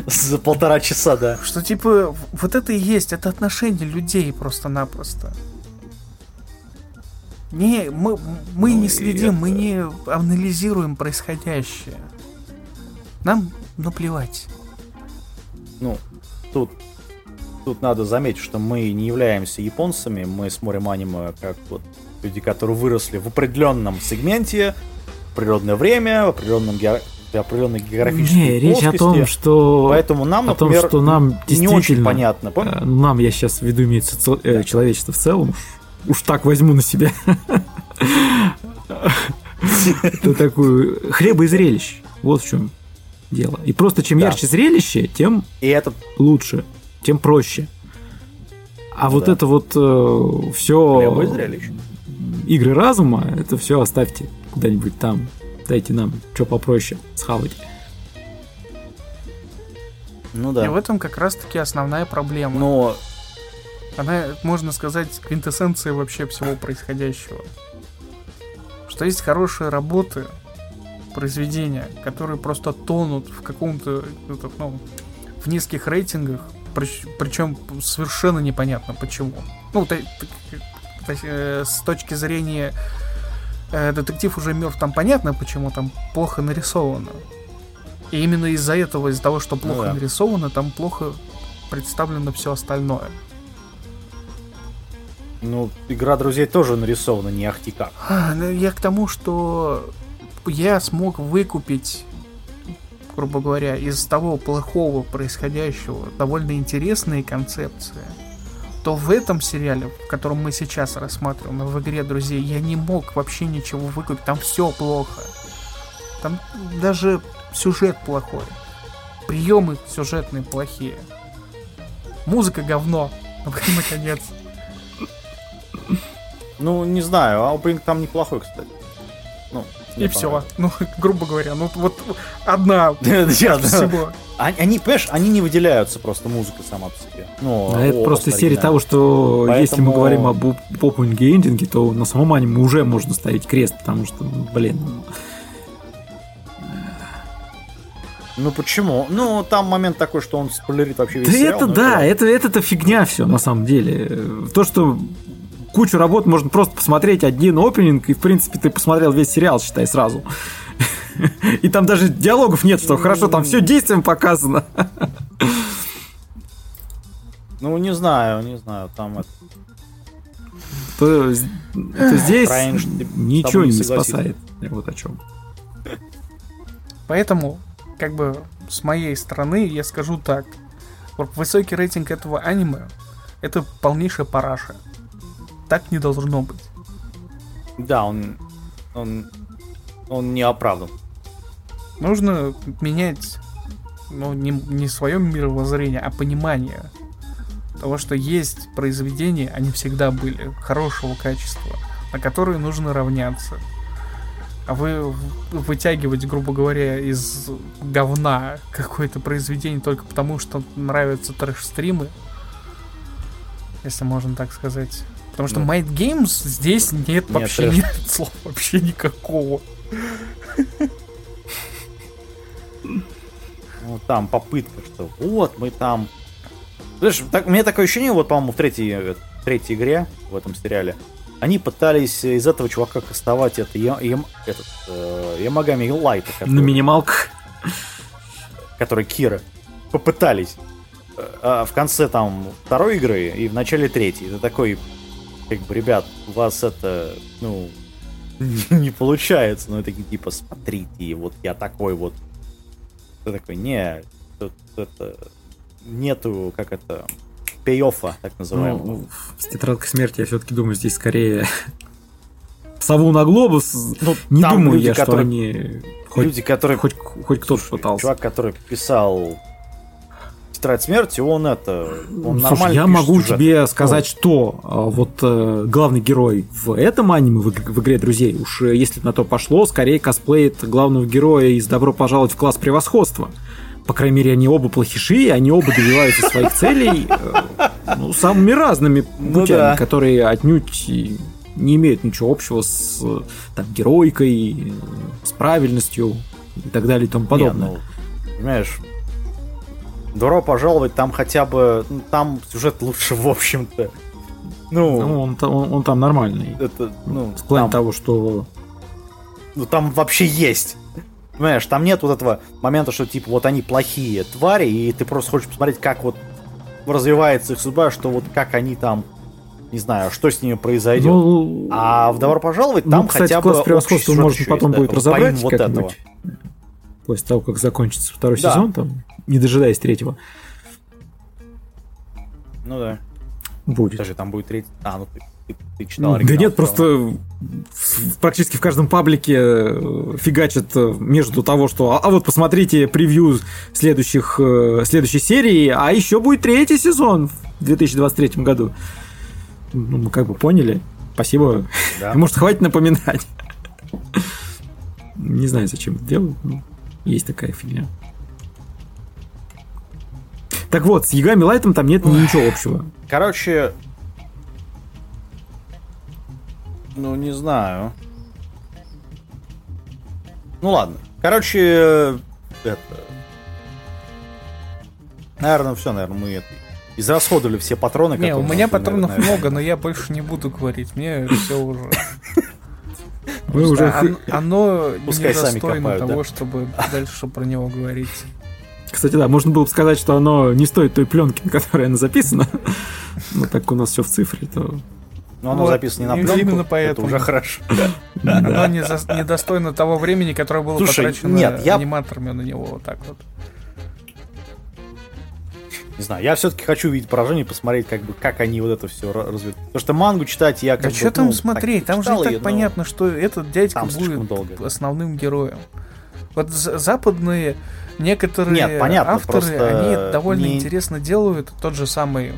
За полтора часа, да. Что типа вот это и есть, это отношение людей просто-напросто. Не, мы, мы Ну, не следим, мы это- не анализируем происходящее. Нам наплевать. Ну, тут, тут надо заметить, что мы не являемся японцами, мы смотрим аниме как вот люди, которые выросли в определенном сегменте, в определенное время, в определенном гео- в определенной географической Не, речь о том, что... Поэтому нам, о том, например, что нам не очень действительно... понятно. Пом- э, Нам, я сейчас в виду имеется цел- э, человечество в целом, уж, так возьму на себя. Это такую хлеба и зрелищ. Вот в чем дело. И просто чем ярче зрелище, тем И лучше, тем проще. А вот это вот хлеба и все игры разума, это все оставьте куда-нибудь там. Дайте нам что попроще схавать. Ну И да. в этом как раз-таки основная проблема. Но Она, можно сказать, квинтэссенция вообще всего происходящего. Что есть хорошие работы, произведения, которые просто тонут в каком-то, ну, в низких рейтингах, причем совершенно непонятно почему. Ну, то- то- э, с точки зрения э, детектив уже мертв, там понятно, почему там плохо нарисовано. И именно из-за этого, из-за того, что плохо да. нарисовано, там плохо представлено все остальное. Ну, игра друзей тоже нарисована не ахти как. А, ну, Я к тому, что я смог выкупить, грубо говоря, из того плохого происходящего довольно интересные концепции, то в этом сериале, в котором мы сейчас рассматриваем, в игре друзей, я не мог вообще ничего выкупить. Там все плохо. Там даже сюжет плохой. Приемы сюжетные плохие. Музыка говно. Наконец. Ну, не знаю, аупринг там неплохой, кстати. Ну, И все. Ну, грубо говоря, ну вот одна все. всего. Они, они, понимаешь, они не выделяются просто музыка сама по себе. Ну, А это просто серия того, что если мы Поэтому- говорим об опенинге эндинге, то на самом аниме уже можно ставить крест, потому что, ну, блин, Ну почему? Ну, там момент такой, что он спойлерит вообще весь Да сериал, это ну, да, это, это, это фигня все на самом деле. То, что кучу работ можно просто посмотреть один опенинг, и в принципе ты посмотрел весь сериал, считай, сразу. И там даже диалогов нет, что хорошо, там все действием показано. Ну, не знаю, не знаю, там это... то, то здесь ничего не спасает. Вот о чем. Поэтому, как бы, с моей стороны, я скажу так. Высокий рейтинг этого аниме это полнейшая параша. Так не должно быть. Да, он, он, он не оправдан. Нужно менять ну, не, не свое мировоззрение, а понимание того, что есть произведения, они всегда были хорошего качества, на которые нужно равняться. А вы вытягивать, грубо говоря, из говна какое-то произведение только потому, что нравятся трэш-стримы, если можно так сказать. Потому что ну, Might Games здесь нет, нет вообще нет слов вообще никакого. Ну, там попытка, что вот мы там... Знаешь, так, у меня такое ощущение, вот, по-моему, в третьей, э, третьей игре, в этом сериале, они пытались из этого чувака кастовать это, я, я, этот, э, Ямагами Лайта. На минималках. Который Кира. Попытались. Э, а в конце там второй игры и в начале третьей. Это такой, как бы, ребят, у вас это, ну, не получается. Ну, это типа, смотрите, вот я такой вот ты такой, не, тут это нету, как это, пей так называемого. Ну, с тетрадкой смерти я все-таки думаю, здесь скорее сову на глобус. Ну, не думаю люди, я, что которые, они... Хоть, люди, которые... Хоть, хоть кто-то пытался. Чувак, который писал тетрадь смерти, он это, он Слушай, нормально я могу сюжет. тебе сказать, что а, вот э, главный герой в этом аниме, в, в игре друзей, уж э, если на то пошло, скорее косплеит главного героя из «Добро пожаловать в класс превосходства». По крайней мере, они оба плохиши, они оба добиваются своих целей э, ну, самыми разными путями, ну, да. которые отнюдь не имеют ничего общего с там, геройкой, с правильностью и так далее и тому подобное. Не, ну, понимаешь, Добро пожаловать, там хотя бы... Ну, там сюжет лучше, в общем-то. Ну, ну он, он, он там нормальный. Это, ну, в плане там, того, что... Ну, там вообще есть. Понимаешь, там нет вот этого момента, что, типа, вот они плохие твари, и ты просто хочешь посмотреть, как вот развивается их судьба, что вот как они там не знаю, что с ними произойдет. Ну, а в «Добро пожаловать» там ну, кстати, хотя бы превосходства можно потом будет разобрать вот этого. После того, как закончится второй да. сезон, там не дожидаясь третьего. Ну да. Будет. Даже там будет третий. А, ну ты, ты, ты читал оригинал. Да нет, просто в, практически в каждом паблике э, фигачат э, между того, что а, а вот посмотрите превью следующих, э, следующей серии, а еще будет третий сезон в 2023 году. Ну, мы как бы поняли. Спасибо. Да. Может, хватит напоминать. Не знаю, зачем это делают. Есть такая фигня. Так вот, с Ягами Лайтом там нет ничего общего. Короче, ну не знаю. Ну ладно. Короче, это... Наверное, все, наверное, мы это... Израсходовали все патроны, Не, у меня патронов наверное, много, но я больше не буду говорить. Мне все уже... Вы уже... Оно недостойно того, чтобы дальше про него говорить. Кстати, да, можно было бы сказать, что оно не стоит той пленки, на которой оно записано. Но так у нас все в цифре, то но оно вот, записано не на пленку, именно поэтому. это уже хорошо. Оно не, за, достойно того времени, которое было Слушай, потрачено нет, я... аниматорами на него вот так вот. Не знаю, я все-таки хочу видеть поражение, посмотреть, как бы, как они вот это все развивают. Потому что мангу читать я как да бы, что там ну, смотреть? Там же так ее, понятно, что этот дядька будет долго. основным героем. Вот западные некоторые Нет, понятно, авторы, они довольно не... интересно делают. Тот же самый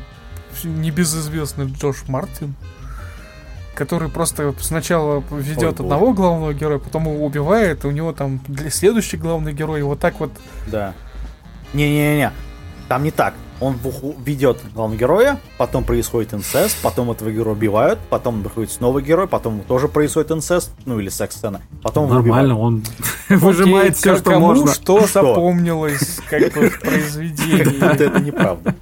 небезызвестный Джош Мартин, который просто сначала ведет Ой, одного главного героя, потом его убивает, и у него там для следующий главный герой, вот так вот. Да. Не-не-не, там не так. Он ведет главного героя, потом происходит инцест, потом этого героя убивают, потом выходит снова герой, потом тоже происходит инцест, ну или секс-сцена. Потом Нормально, он выжимает все, что можно. что запомнилось как бы в произведении. Это неправда.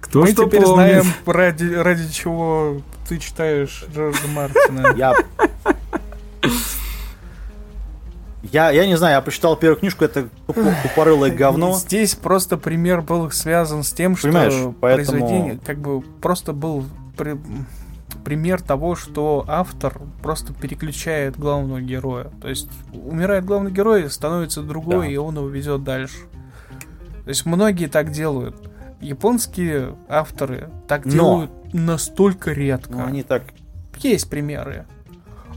Кто Мы что теперь помнит? знаем, ради, ради чего ты читаешь Джорджа Мартина. Я я, я не знаю, я прочитал первую книжку, это тупорылое говно. Здесь просто пример был связан с тем, что Понимаешь, произведение как бы просто был при... пример того, что автор просто переключает главного героя. То есть умирает главный герой, становится другой, да. и он его везет дальше. То есть многие так делают. Японские авторы так Но. делают настолько редко. Ну, они так... Есть примеры.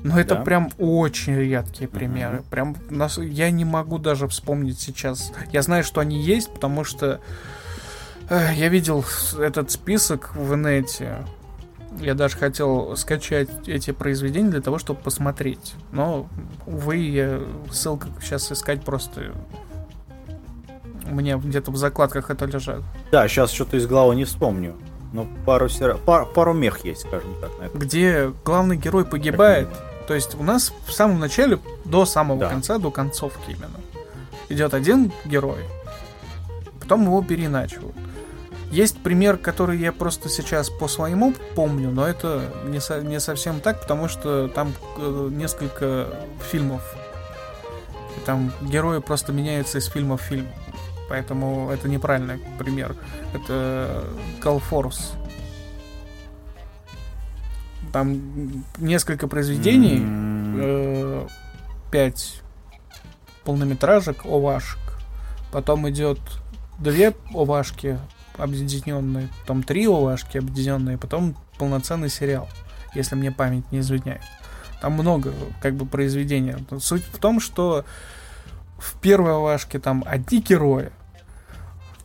Но это да. прям очень редкие примеры. Uh-huh. Прям нас, я не могу даже вспомнить сейчас. Я знаю, что они есть, потому что э, я видел этот список в инете. Я даже хотел скачать эти произведения для того, чтобы посмотреть. Но, увы, я ссылка сейчас искать просто меня где-то в закладках это лежат. Да, сейчас что-то из головы не вспомню. Но пару, сера... Пар, пару мех есть, скажем так. На это. Где главный герой погибает. То есть у нас в самом начале, до самого да. конца, до концовки именно, идет один герой, потом его переиначивают. Есть пример, который я просто сейчас по своему помню, но это не, со, не совсем так, потому что там э, несколько фильмов. И там герои просто меняются из фильма в фильм. Поэтому это неправильный пример. Это Call Force. Там несколько произведений, mm-hmm. пять полнометражек, овашек. Потом идет две овашки объединенные, потом три овашки объединенные, потом полноценный сериал, если мне память не изменяет. Там много как бы произведений. Суть в том, что в первой овашке там одни герои,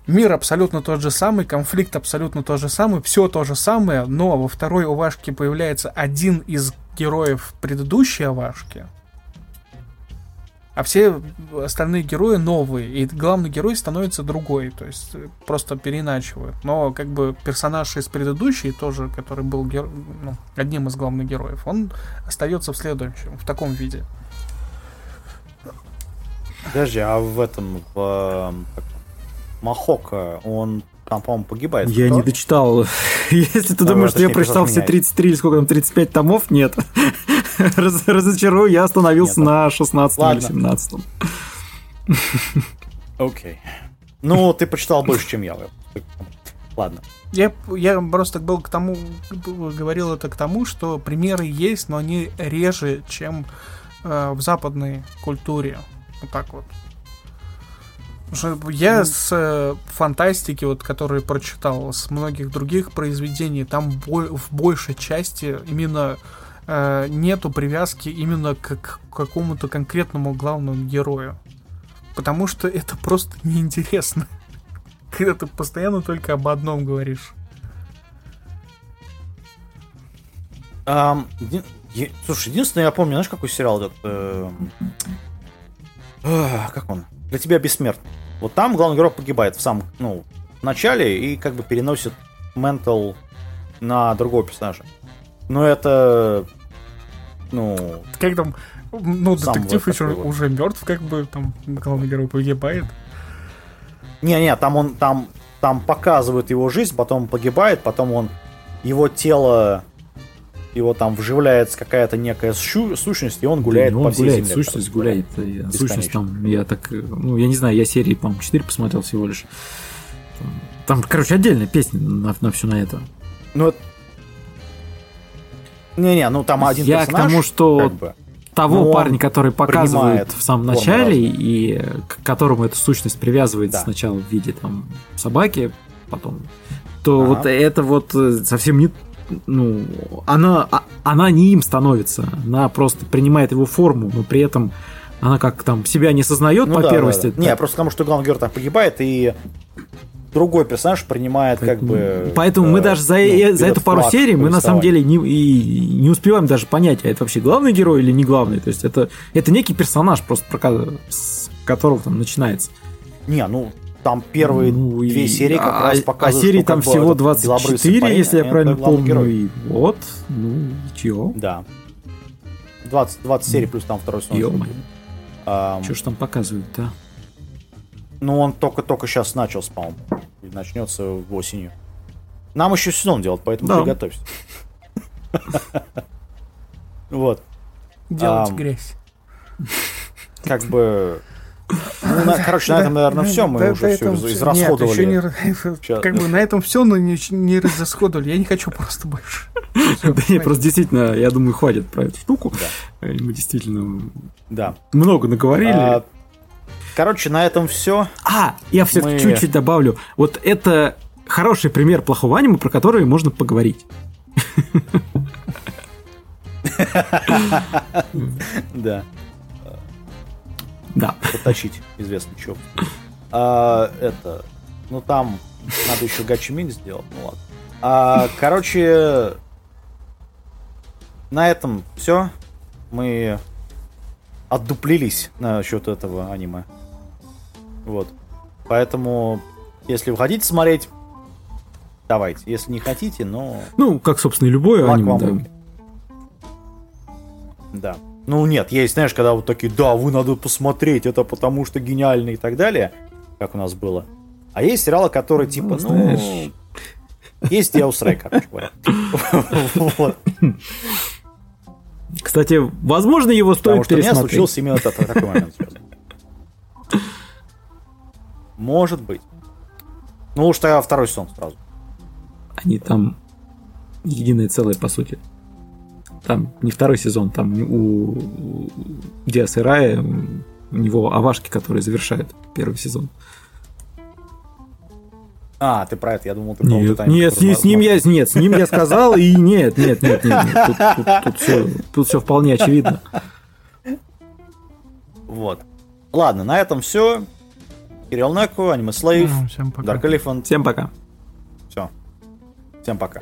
Мир абсолютно тот же самый, конфликт абсолютно тот же самый, все то же самое, но во второй Овашке появляется один из героев предыдущей Овашки, а все остальные герои новые, и главный герой становится другой, то есть просто переиначивают. Но как бы персонаж из предыдущей, тоже, который был гер... ну, одним из главных героев, он остается в следующем, в таком виде. Подожди, а в этом, в, Махока, он там, по-моему, погибает. Я кто? не дочитал. Если ты а, думаешь, что я прочитал все 33 или сколько там, 35 томов, нет. Раз, разочарую, я остановился нет, на 16 Ладно. или 17. Окей. Ну, ты почитал больше, чем я. Ладно. Я, я просто был к тому, говорил это к тому, что примеры есть, но они реже, чем э, в западной культуре. Вот так вот. Я ну. с э, фантастики, вот, которые прочитал, с многих других произведений, там бо- в большей части именно э, нету привязки именно к, к какому-то конкретному главному герою. Потому что это просто неинтересно. Когда ты постоянно только об одном говоришь. Um, слушай, единственное, я помню, знаешь, какой сериал этот... Э- э- как он? Для тебя бессмертный. Вот там главный герой погибает в самом, ну, начале и как бы переносит ментал на другого персонажа. Но это, ну... Как там, ну, детектив еще вот. уже мертв, как бы, там главный герой погибает. Не-не, там он, там, там показывают его жизнь, потом погибает, потом он, его тело его там вживляется какая-то некая щу- сущность, и он гуляет да, по он всей гуляет, земле. Сущность гуляет. Я, сущность там, я так, ну, я не знаю, я серии, по-моему, 4 посмотрел всего лишь. Там, короче, отдельная песня на, на все на это. Ну, не-не, ну там один Я персонаж, к тому, что как бы, того парня, который показывает в самом начале, и к которому эта сущность привязывается да. сначала в виде там собаки, потом, то ага. вот это вот э, совсем не ну, она, а, она не им становится, она просто принимает его форму, но при этом она как там себя не сознает ну, по да, первости. Да, да. Не, просто потому что главный герой так погибает, и другой персонаж принимает как бы... Поэтому э, мы даже за, ну, за эту пару серий мы на самом деле не, и не успеваем даже понять, а это вообще главный герой или не главный. То есть это, это некий персонаж, просто про, с которого там начинается. Не, ну там первые ну, две серии как а, раз показывают, А серии там всего 24, парень, если я правильно помню. Герой. И вот, ну, чего? Да. 20, 20 серий плюс там второй сезон. А, Что ж там показывают-то? Ну, он только-только сейчас начал спаун. Начнется осенью. Нам еще сезон делать, поэтому да. приготовься. Вот. Делать грязь. Как бы Ну, короче, на этом, наверное, все. Мы уже все израсходовали. Нет, как бы на этом все, но не, не разрасходовали. Я не хочу просто больше. Да не, просто действительно, я думаю, хватит про эту штуку. Да. Э, Мы действительно Да. много наговорили. А, короче, на этом все. А, я все-таки чуть-чуть добавлю. Вот это хороший пример плохого аниме, про который можно поговорить. Да. Да. Поточить известно что. А, это. Ну там надо еще гачи мини сделать. Ну ладно. А, короче, на этом все. Мы отдуплились насчет этого аниме. Вот. Поэтому, если вы хотите смотреть, давайте. Если не хотите, ну, Ну, как, собственно, и любое аниме, вам да. Да. Ну нет, есть, знаешь, когда вот такие, да, вы надо посмотреть, это потому что гениально и так далее, как у нас было. А есть сериалы, которые типа, ну, знаешь. есть Deus Ex, короче говоря. Вот. Кстати, возможно, его Потому стоит что у меня случился именно та- та- такой момент. Может быть. Ну уж тогда второй сезон сразу. Они там единое целое, по сути. Там не второй сезон, там у Диаса и Рая у него авашки, которые завершают первый сезон. А, ты про это, я думал, ты про Нет, аниме, нет, которое с, с ним я, нет, с ним я сказал, и нет, нет, нет, нет, нет. Тут, тут, тут все, тут все вполне очевидно. Вот. Ладно, на этом все. Кирилл Неку, Аниме Слейв. Dark Elephant. Всем пока. Все. Всем пока.